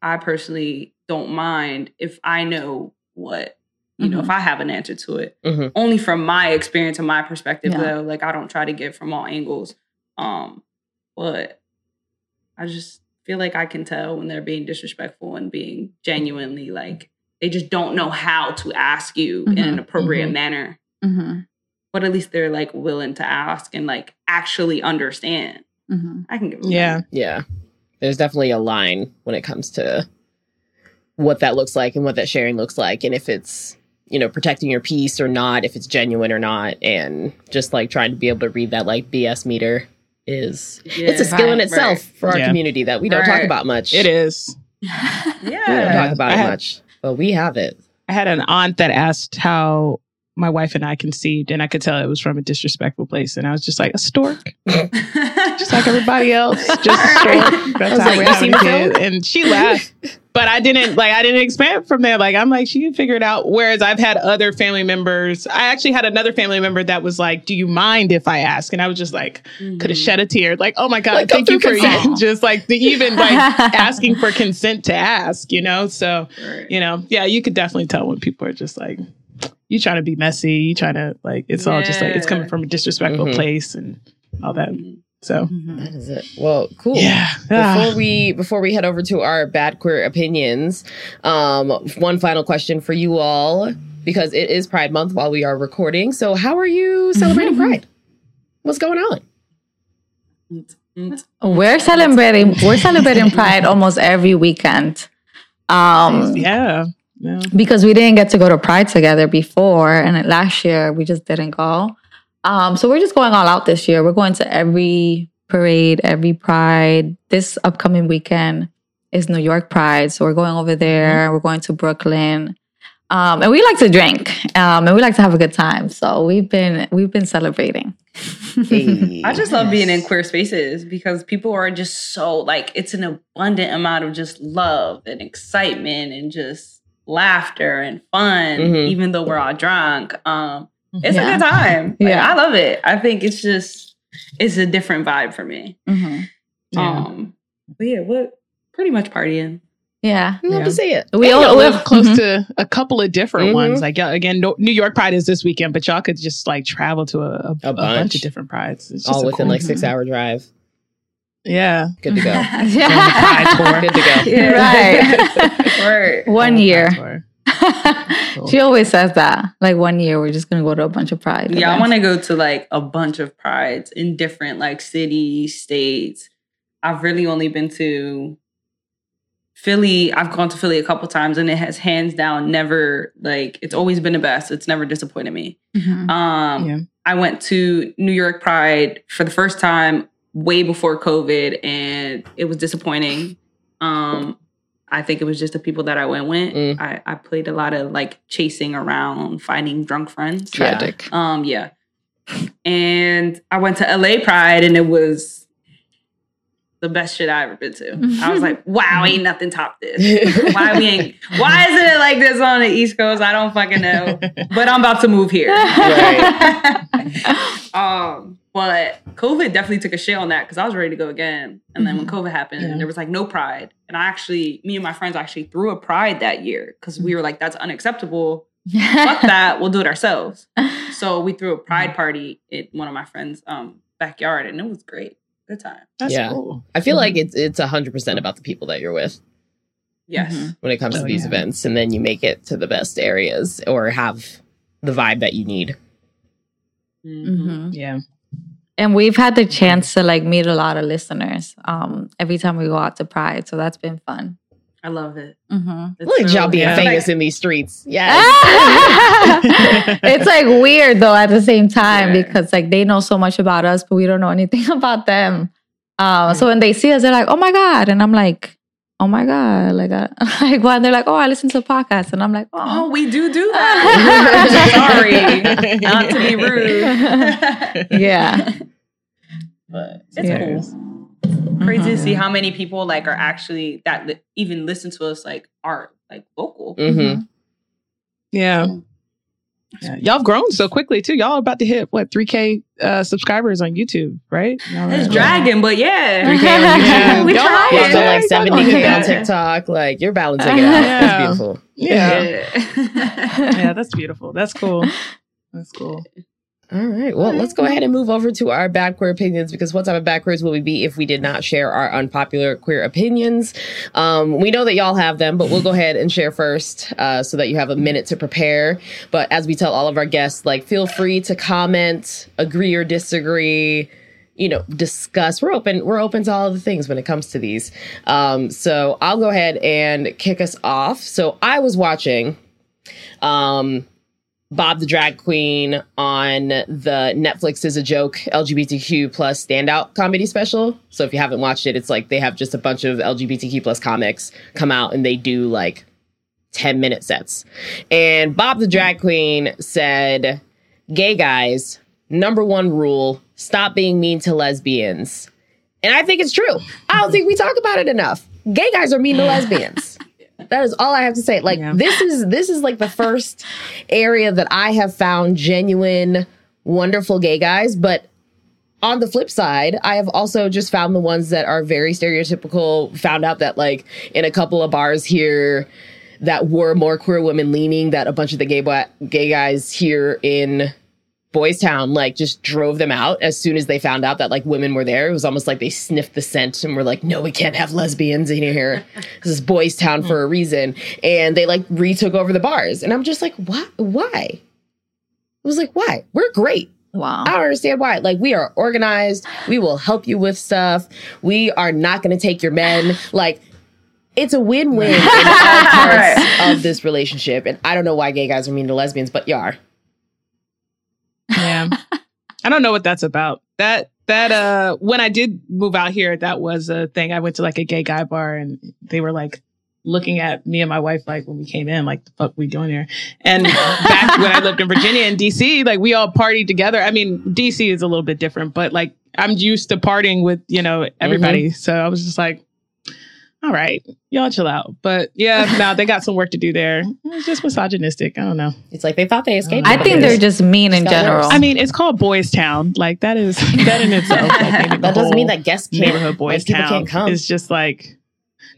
i personally don't mind if i know what you know Mhm. if i have an answer to it Mhm. only from my experience and my perspective Yeah. though like i don't try to get from all angles um but i just feel like i can tell when they're being disrespectful and being genuinely like they just don't know how to ask you in an Mhm. appropriate Mhm. manner Mhm. but at least they're like willing to ask and like actually understand Mhm. i can give Yeah. that. Yeah. There's definitely a line when it comes to what that looks like and what that sharing looks like and if it's, you know, protecting your peace or not, if it's genuine or not and just like trying to be able to read that like BS meter is it's a skill in itself right. for our Yeah. community that we don't talk about much. It is. Yeah. We don't talk about I it had- much. But we have it. I had an aunt that asked how my wife and I conceived, and I could tell it was from a disrespectful place. And I was just like, a stork, just like everybody else, just a stork. That's how like, we "You have seen kid. And she laughed, but I didn't like. I didn't expand from there. Like I'm like, she can figure it out. Whereas I've had other family members. I actually had another family member that was like, "Do you mind if I ask?" And I was just like, could have mm-hmm. shed a tear. Like, oh my god, Like, thank you for even just like the even like asking for consent to ask. You know, so Right. you know, yeah, you could definitely tell when people are just like, you trying to be messy, you trying to like, it's all just like it's coming from a disrespectful Mhm. place and all that. So Mhm. That is it. Well, cool. yeah, Before we before we head over to our bad queer opinions, um, one final question for you all because it is Pride Month while we are recording. So, how are you celebrating Pride? What's going on? We're celebrating. We're celebrating Pride almost every weekend. Um, yeah, yeah. because we didn't get to go to Pride together before, and last year we just didn't go. Um, so we're just going all out this year. We're going to every parade, every Pride. This upcoming weekend is New York Pride, so we're going over there. We're going to Brooklyn, um, and we like to drink, um, and we like to have a good time. So we've been we've been celebrating. Hey. I just love being in queer spaces because people are just so like it's an abundant amount of just love and excitement and just laughter and fun, Mhm. even though we're all drunk. Um, it's Yeah. a good time. Like, Yeah. I love it. I think it's just it's a different vibe for me. Mhm. yeah. Um, but yeah, what pretty much partying. Yeah, We love Yeah. to see it. we We all all live live close to a couple of different Mhm. ones. Like yeah, again, no, New York Pride is this weekend, but y'all could just like travel to a, a, a bunch. bunch. of different prides. It's just All within cool- like six hour drive. Yeah. Good to go. yeah. Good to go. Right. Right. One Pride year. tour. she always says that. Like one year, we're just gonna go to a bunch of pride. Yeah, I events. want to go to like a bunch of prides in different like cities, states. I've really only been to Philly. I've gone to Philly a couple times, and it has hands down never like it's always been the best. It's never disappointed me. Mhm. Um, Yeah. I went to New York Pride for the first time way before COVID, and it was disappointing. Um, I think it was just the people that I went with. Mm. I, I played a lot of like chasing around, finding drunk friends. Tragic. Um, yeah. And I went to LA Pride and it was the best shit I ever been to. I was like, wow, ain't nothing top this. Why we ain't why isn't it like this on the East Coast? I don't fucking know. But I'm about to move here. um, but COVID definitely took a shit on that because I was ready to go again. And then when COVID happened, Yeah. there was like no pride. And I actually, me and my friends actually threw a pride that year because we were like, that's unacceptable. Fuck that. We'll do it ourselves. So we threw a pride party in one of my friends' um backyard and it was great. Good time. That's Yeah. cool. I feel like it's it's hundred percent about the people that you're with Yes. Mhm. when it comes Oh, to these yeah. events, and then you make it to the best areas or have the vibe that you need. Mhm. Mhm. Yeah. And we've had the chance to like meet a lot of listeners um, every time we go out to Pride. So that's been fun. I love it. Mhm. It's Look at y'all being yeah. famous in these streets. Yeah, it's like weird though at the same time Yeah. because like they know so much about us, but we don't know anything about them. Um, so when they see us, they're like, "Oh my god!" and I'm like, "Oh my god!" Like, I, like when they're like, "Oh, I listen to podcasts," and I'm like, Oh, "Oh, we do do that. Sorry, not to be rude. yeah." But it's Yeah. cool. Crazy to see how many people like are actually that li- even listen to us like are like local. hmm Yeah. Yeah. Y'all have grown so quickly too. Y'all are about to hit what 3K uh, subscribers on YouTube, right? Y'all It's are- dragging, but yeah, 3K on YouTube. we Y'all- trying. Y'all done like seventy k on Yeah. TikTok. Like you're balancing it out. Yeah. That's beautiful. Yeah. Yeah. yeah, that's beautiful. That's cool. That's cool. All right. Well, let's go ahead and move over to our bad queer opinions because what type of bad queers will we be if we did not share our unpopular queer opinions? Um, we know that y'all have them, but we'll go ahead and share first uh, so that you have a minute to prepare. But as we tell all of our guests, like feel free to comment, agree or disagree. You know, discuss. We're open. We're open to all of the things when it comes to these. Um, so I'll go ahead and kick us off. So I was watching. Um, Bob the Drag Queen on the Netflix is a joke LGBTQ plus standout comedy special. So if you haven't watched it, it's like they have just a bunch of LGBTQ plus comics come out and they do like 10 minute sets. And Bob the Drag Queen said, Gay guys, number one rule stop being mean to lesbians. And I think it's true. I don't think we talk about it enough. Gay guys are mean to lesbians. That is all I have to say. Like Yeah. this is this is like the first area that I have found genuine, wonderful gay guys. But on the flip side, I have also just found the ones that are very stereotypical. Found out that like in a couple of bars here that were more queer women leaning, that a bunch of the gay boy, gay guys here in Boys Town like just drove them out as soon as they found out that like women were there. It was almost like they sniffed the scent and were like, "No, we can't have lesbians in here. This is Boys Town for a reason." And they like retook over the bars, and I'm just like, "What? Why?" I was like, "Why? We're great. Wow. I don't understand why. Like, we are organized. We will help you with stuff. We are not going to take your men. Like." It's a win-win in all parts of this relationship, and I don't know why gay guys are mean to lesbians, but you are. Yeah. I don't know what that's about. That that uh when I did move out here, that was a thing. I went to like a gay guy bar and they were like looking at me and my wife like when we came in, like the fuck we doing here? And back when I lived in Virginia and DC, like we all partied together. I mean, DC is a little bit different, but like I'm used to partying with, you know, everybody. So I was just like, all right, y'all chill out. But yeah, now they got some work to do there. It's just misogynistic. I don't know. It's like they thought they escaped. I think they're just mean in It's general. worse. I mean, it's called Boys Town. Like that is that in itself. Like, that doesn't mean that guests can't. neighborhood Boys like, Town can't come. is just like.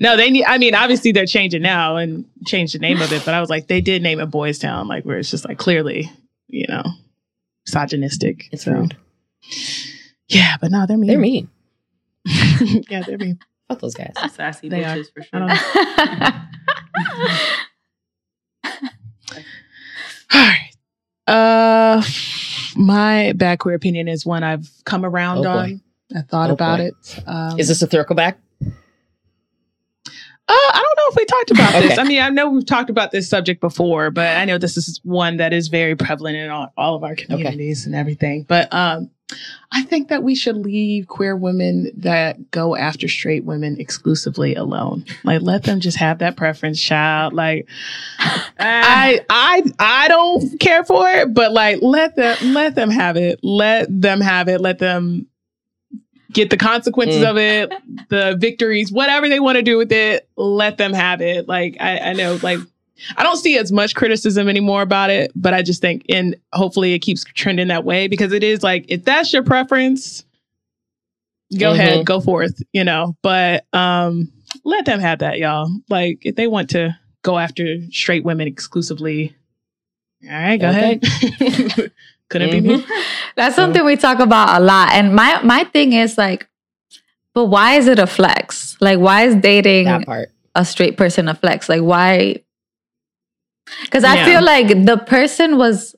No, they need. I mean, obviously they're changing now and change the name of it. But I was like, they did name it Boys Town, like where it's just like clearly, you know, misogynistic. It's So, rude. Yeah, but no, they're mean. They're mean. yeah, they're mean. Fuck those guys. Sassy They are. bitches for sure. All right. Uh, my bad queer opinion is one I've come around Oh, on I thought Oh, about boy. it. Um, Is this a throwback? Uh, I don't know if we talked about this. I mean, I know we've talked about this subject before, but I know this is one that is very prevalent in all, all of our communities and everything. But um, I think that we should leave queer women that go after straight women exclusively alone. Like, let them just have that preference, child. Like, I, I, I don't care for it, but like, let them, let them have it. Let them have it. Let them get the consequences Mm. of it, the victories, whatever they want to do with it, let them have it. Like I, I know, like I don't see as much criticism anymore about it, but I just think, and hopefully it keeps trending that way because it is like if that's your preference, go Mhm. ahead, go forth, you know. But um, let them have that, y'all. Like if they want to go after straight women exclusively, all right, go Okay. ahead. Couldn't be me. That's something we talk about a lot. And my my thing is like, but why is it a flex? Like, why is dating That part. a straight person a flex? Like, why? Because I Yeah. feel like the person was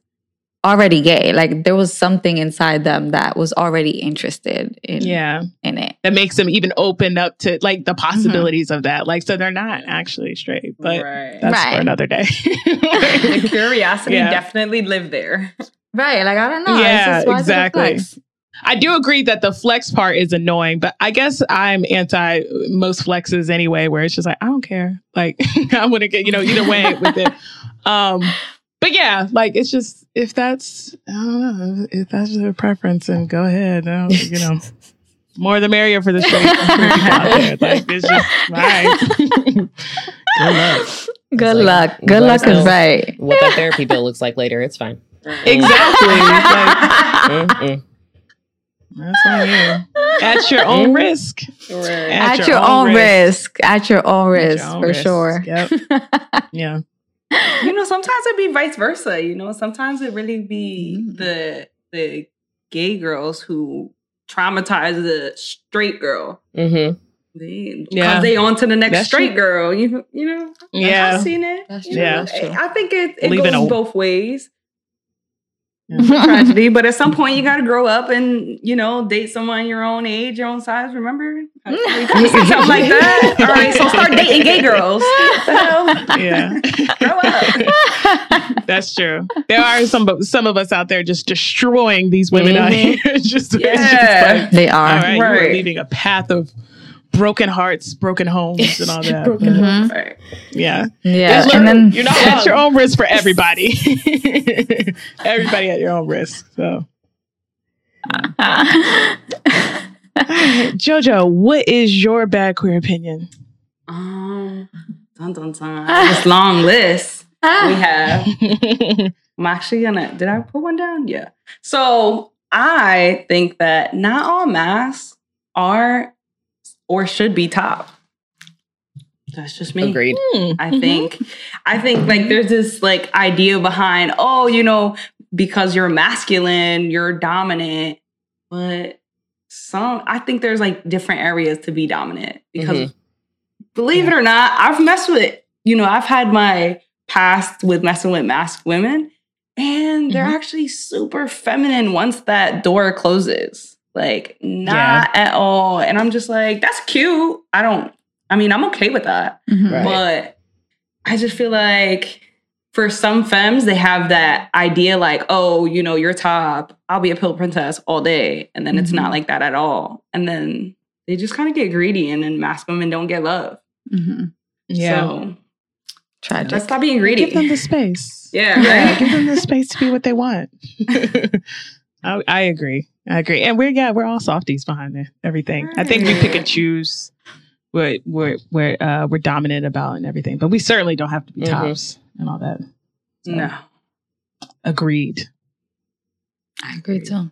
already gay. Like, there was something inside them that was already interested in Yeah. in it. that makes them even open up to like Mm-hmm. the possibilities of that. Like, so they're not actually straight, but right. that's Right. for another day. the curiosity Yeah. definitely lived there. Right. Like, I don't know. It's Yeah, just, why is exactly. Flex? I do agree that the flex part is annoying, but I guess I'm anti most flexes anyway, where it's just like, I don't care. Like, I'm going to get, you know, either way with it. Um, but yeah, like, it's just, if that's, I don't know, if that's your preference, and go ahead. I don't- you know, more the merrier for the straight straight people. Like, it's just, all right. Good luck. Good like, luck. Good luck is right. What that therapy bill looks like later, it's fine. Exactly. Like, Mm-mm. That's on you. At your own risk. Right. At, your, own risk. At your own At your risk, own for risk. sure. Yep. Yeah. you know, sometimes it be vice versa. You know, sometimes it really be Mm. the the gay girls who traumatize the straight girl. Mhm. They, Yeah. yeah. they on to the next That's straight true. girl. You you know, Yeah. I've seen it. That's true. know? That's true. I think it, it Leaving goes a- both ways. Yeah. Tragedy, but at some point you got to grow up and you know date someone your own age, your own size. Remember, something like that. All right, so start dating gay girls. What the hell? Yeah. Grow up. That's true. There are some some of us out there just destroying these women out Mhm. here. just, it's just like, They all are. right, you are Right. leaving a path of broken hearts, broken homes, and all that. Broken But, Mhm. Right. Yeah. Yeah. Just And then you're not at your own risk for everybody. everybody at your own risk. So, Jojo, what is your bad queer opinion? Um, dun dun dun. This long list we have. I'm actually gonna. Did I put one down? Yeah. So I think that not all mascs are or should be top. That's just me. Agreed. Hmm. I mm-hmm. think I think like there's this like idea behind, oh, you know, because you're masculine, you're dominant. But some I think there's like different areas to be dominant because mm-hmm. believe it or not, I've messed with, you know, I've had my past with messing with masked women, and they're Mhm. actually super feminine once that door closes. Like, not at all. And I'm just like, that's cute. I don't, I mean, I'm okay with that. Mhm. Right. But I just feel like for some femmes, they have that idea like, oh, you know, you're top. I'll be a pillow princess all day. And then it's Mhm. not like that at all. And then they just kind of get greedy and then masc women don't get love. Mhm. Yeah. So Tragic. let's stop being greedy. Give them the space. yeah. Yeah, give them the space to be what they want. I, I agree. I agree. And we're yeah, we're all softies behind it, everything. I think we pick and choose what we're we're uh, we're dominant about and everything, but we certainly don't have to be Mhm. tops and all that. So, No. agreed. I agree too.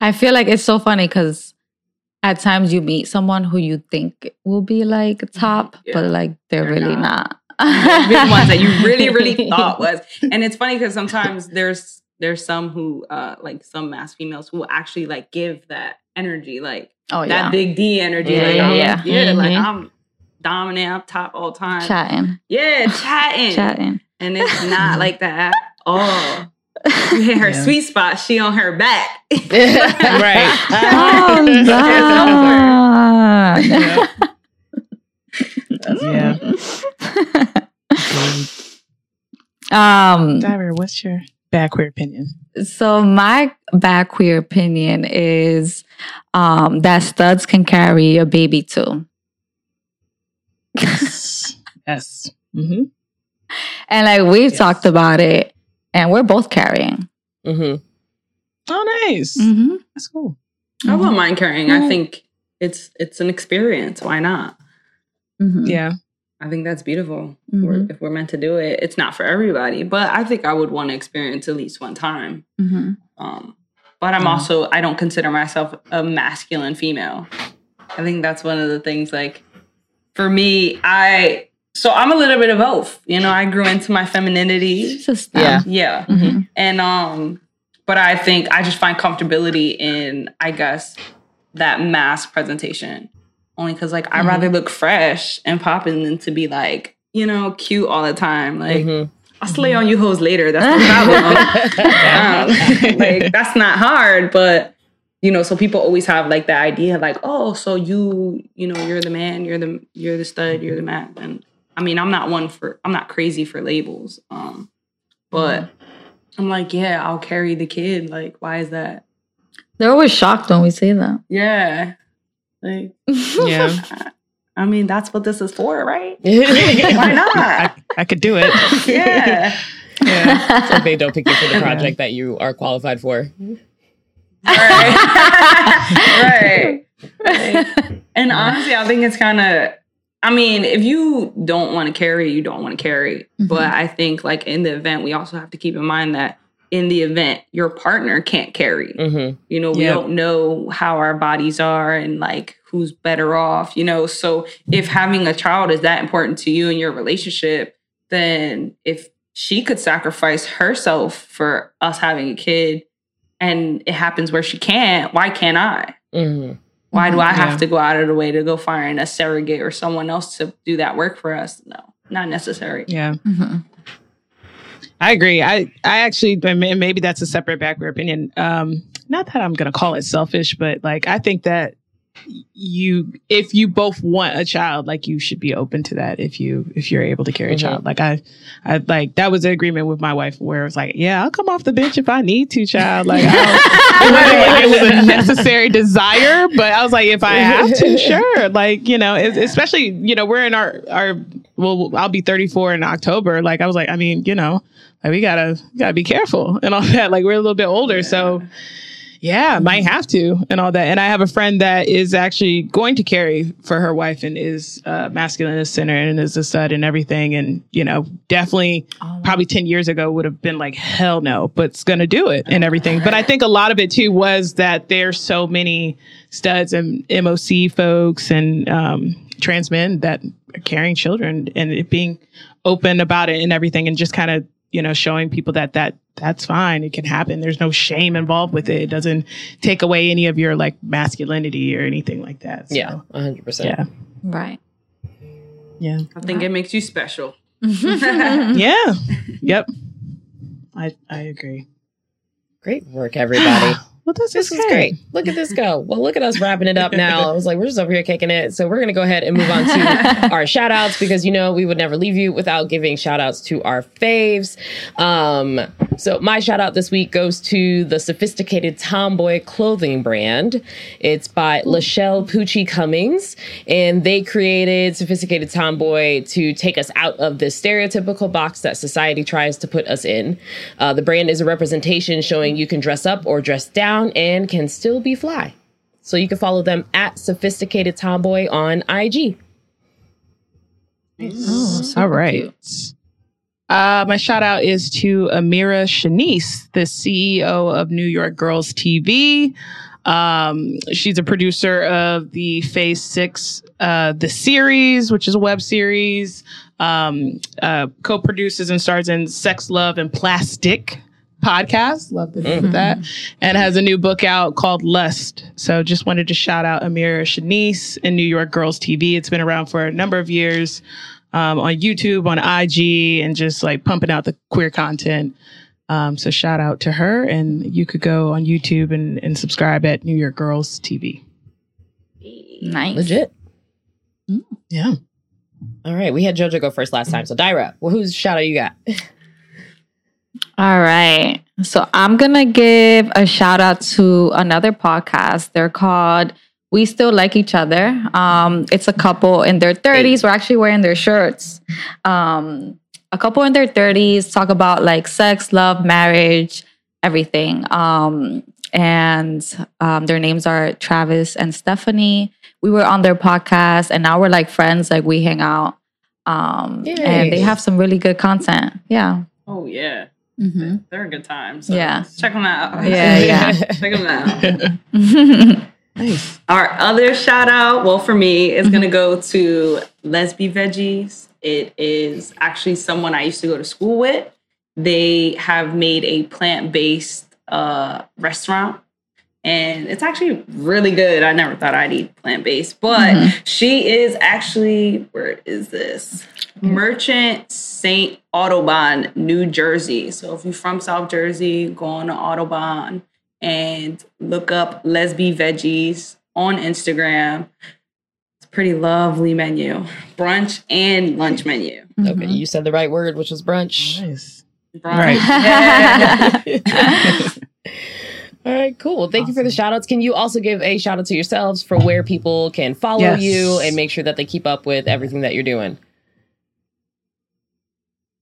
I feel like it's so funny because at times you meet someone who you think will be like top, Yeah. but like they're, They're really not. not. the ones that you really, really thought was. And it's funny because sometimes there's there's some who uh like some mass females who will actually like give that energy, like oh that yeah, big D energy. Yeah, like, yeah, I'm- yeah. yeah, like Mhm. I'm dominant, I'm top all time. chatting, Yeah, chatting. chatting. And it's not like that at all. you hit her Yeah. sweet spot, she on her back. right. Calm down. Yeah. yeah. um, Dyra, what's your bad queer opinion? so my bad queer opinion is um, that studs can carry a baby too. yes. mm-hmm And like we've Yes. talked about it, and we're both carrying. Mm-hmm. Oh, nice. Mm-hmm. That's cool. I wouldn't mind carrying. I Mhm. think it's it's an experience. Why not? Mm-hmm. Yeah. I think that's beautiful. Mhm. We're, if we're meant to do it, it's not for everybody, but I think I would want to experience at least one time. Mm-hmm. Um, but I'm also I don't consider myself a masculine female. I think that's one of the things. Like for me, I so I'm a little bit of both. You know, I grew into my femininity. Just Yeah. Yeah, Mhm. and um, but I think I just find comfortability in I guess that masc presentation. Only because like I'd Mhm. rather look fresh and popping than to be like you know cute all the time. Like hmm I'll slay on you hoes later. That's the problem. Um, like that's not hard, but you know, so people always have like the idea, like, oh, so you, you know, you're the man, you're the, you're the stud, you're the man. And I mean, I'm not one for, I'm not crazy for labels, um, but I'm like, yeah, I'll carry the kid. Like, why is that? They're always shocked when we say that. Yeah, like, Yeah. I mean, that's what this is for, right? Why not? I, I could do it. yeah. Yeah. So they don't pick you for the project that you are qualified for. right. right. And honestly, I think it's kind of, I mean, if you don't want to carry, you don't want to carry. But mm-hmm. I think, like, in the event, we also have to keep in mind that in the event, your partner can't carry. hmm You know, we Yep. don't know how our bodies are and like who's better off, you know. So if having a child is that important to you in your relationship, then if she could sacrifice herself for us having a kid and it happens where she can't, why can't I? hmm Why do I have Yeah. to go out of the way to go find a surrogate or someone else to do that work for us? No, not necessary. Yeah. Mhm. I agree. I, I actually, maybe that's a separate bad queer opinion. Um, not that I'm going to call it selfish, but like, I think that you, if you both want a child, like you should be open to that. If you, if you're able to carry Mhm. a child, like I, I like that was an agreement with my wife where it was like, yeah, I'll come off the bench if I need to, child. Like, I it like it was a necessary desire, but I was like, if I have to, sure. Like, you know, es- especially, you know, we're in our, our, well, I'll be 34 in October. Like, I was like, I mean, you know, like we gotta, gotta be careful and all that. Like, we're a little bit older. So, yeah, might have to and all that. And I have a friend that is actually going to carry for her wife and is uh, masculine as center and is a stud and everything. And, you know, definitely probably 10 years ago would have been like, hell no, but it's going to do it and everything. But I think a lot of it too was that there's so many studs and MOC folks and um, trans men that are carrying children and it being open about it and everything and just kind of, you know, showing people that that that's fine. It can happen. There's no shame involved with it. It doesn't take away any of your like masculinity or anything like that. So, Yeah, 100%. Yeah. Right. Yeah. I think it makes you special. Yeah. yep. I I agree. Great work, everybody. Well, this, This is great. Look at this go. Well, look at us wrapping it up now. I was like, we're just over here kicking it. So we're going to go ahead and move on to our shout outs because you know we would never leave you without giving shout outs to our faves. Um, so my shout out this week goes to the Sophisticated Tomboy clothing brand. It's by Lachelle Pucci Cummings, and they created Sophisticated Tomboy to take us out of this stereotypical box that society tries to put us in. Uh, the brand is a representation showing you can dress up or dress down and can still be fly. So you can follow them at Sophisticated Tomboy on IG. Oh, super All right. cute. Uh, my shout out is to Amira Shanice, the CEO of New York Girls TV. Um, she's a producer of the Phase Six, uh, the series, which is a web series. Um, uh, co-produces and stars in Sex, Love, and Plastic podcast. Love the name of that. And has a new book out called Lust. So just wanted to shout out Amira Shanice and New York Girls TV. It's been around for a number of years um, on YouTube, on IG, and just like pumping out the queer content. Um, so shout out to her, and you could go on YouTube and, and subscribe at New York Girls TV. Nice. Legit. Yeah. All right. We had JoJo go first last time. So, Dyra, well, whose shout out you got? All right. So I'm going to give a shout out to another podcast. They're called We Still Like Each Other. Um, it's a couple in their 30s. We're actually wearing their shirts. Um, a couple in their 30s talk about like sex, love, marriage, everything. Um, and um, their names are Travis and Stephanie. We were on their podcast and now we're like friends, like we hang out. Um, and they have some really good content. Yeah. Oh yeah, hmm they're a good time. So Yeah. check them out. Yeah, yeah. check them out. Nice. Our other shout out, well, for me, is going to mm-hmm. go to Lesby Veggies. It is actually someone I used to go to school with. They have made a plant based uh, restaurant. And it's actually really good. I never thought I'd eat plant based, but mm-hmm. she is actually, where is this? Mm-hmm. Merchant St. Audubon, New Jersey. So if you're from South Jersey, go on to Audubon and look up Lesby Veggies on Instagram. It's a pretty lovely menu, brunch and lunch menu. Okay. Mm-hmm. You said the right word, which was brunch. Nice. Brunch. Right. Yeah. All right, cool. Well, thank you for the shout outs. Can you also give a shout out to yourselves for where people can follow Yes. you and make sure that they keep up with everything that you're doing?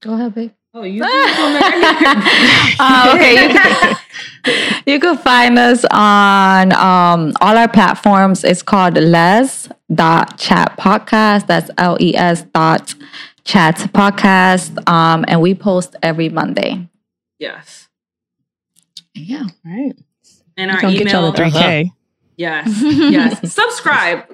Go ahead, babe. Oh, you do. Uh, okay, you can, you can find us on um, all our platforms. It's called Les dot Chat Podcast. That's L E S dot Chat Podcast, um, and we post every Monday. yes. Yeah. All right. And our Don't get y'all email. 3K. Yes. Yes. subscribe.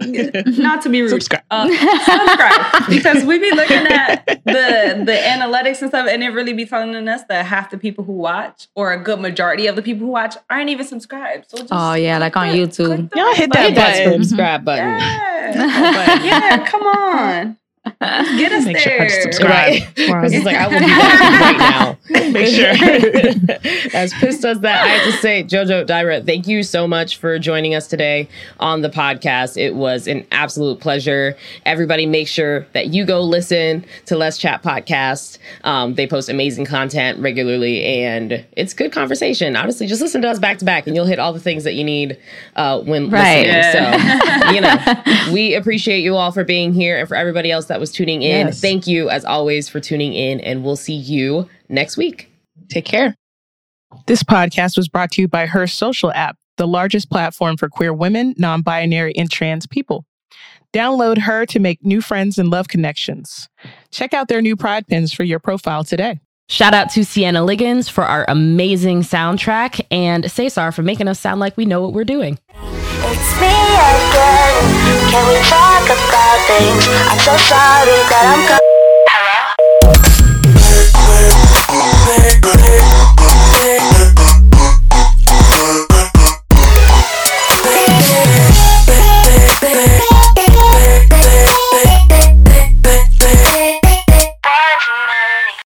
Not to be rude. Subscribe. Uh, subscribe. Because we be looking at the the analytics and stuff, and it really be telling us that half the people who watch, or a good majority of the people who watch, aren't even subscribed. So just Oh yeah, like on click- YouTube. click Y'all right hit that Hit that button. subscribe button. Yeah. yeah, come on. Get us Make there. sure to subscribe. Right. Wow. Chris is like, I will do that right now. Make sure. As Piss does that, I have to say, Jojo Dyra, thank you so much for joining us today on the podcast. It was an absolute pleasure. Everybody, make sure that you go listen to Les Chat podcast. Um, they post amazing content regularly, and it's good conversation. Honestly, just listen to us back to back, and you'll hit all the things that you need uh, when Right. listening. So, you know, we appreciate you all for being here, and for everybody else that was tuning in. Yes. Thank you, as always, for tuning in, and we'll see you next week. Take care. This podcast was brought to you by Her Social app, the largest platform for queer women, non binary, and trans people. Download Her to make new friends and love connections. Check out their new pride pins for your profile today. Shout out to Sienna Liggins for our amazing soundtrack and Cesar for making us sound like we know what we're doing. It's me again. Can we talk about things? I'm so sorry that I'm. Co- Hello?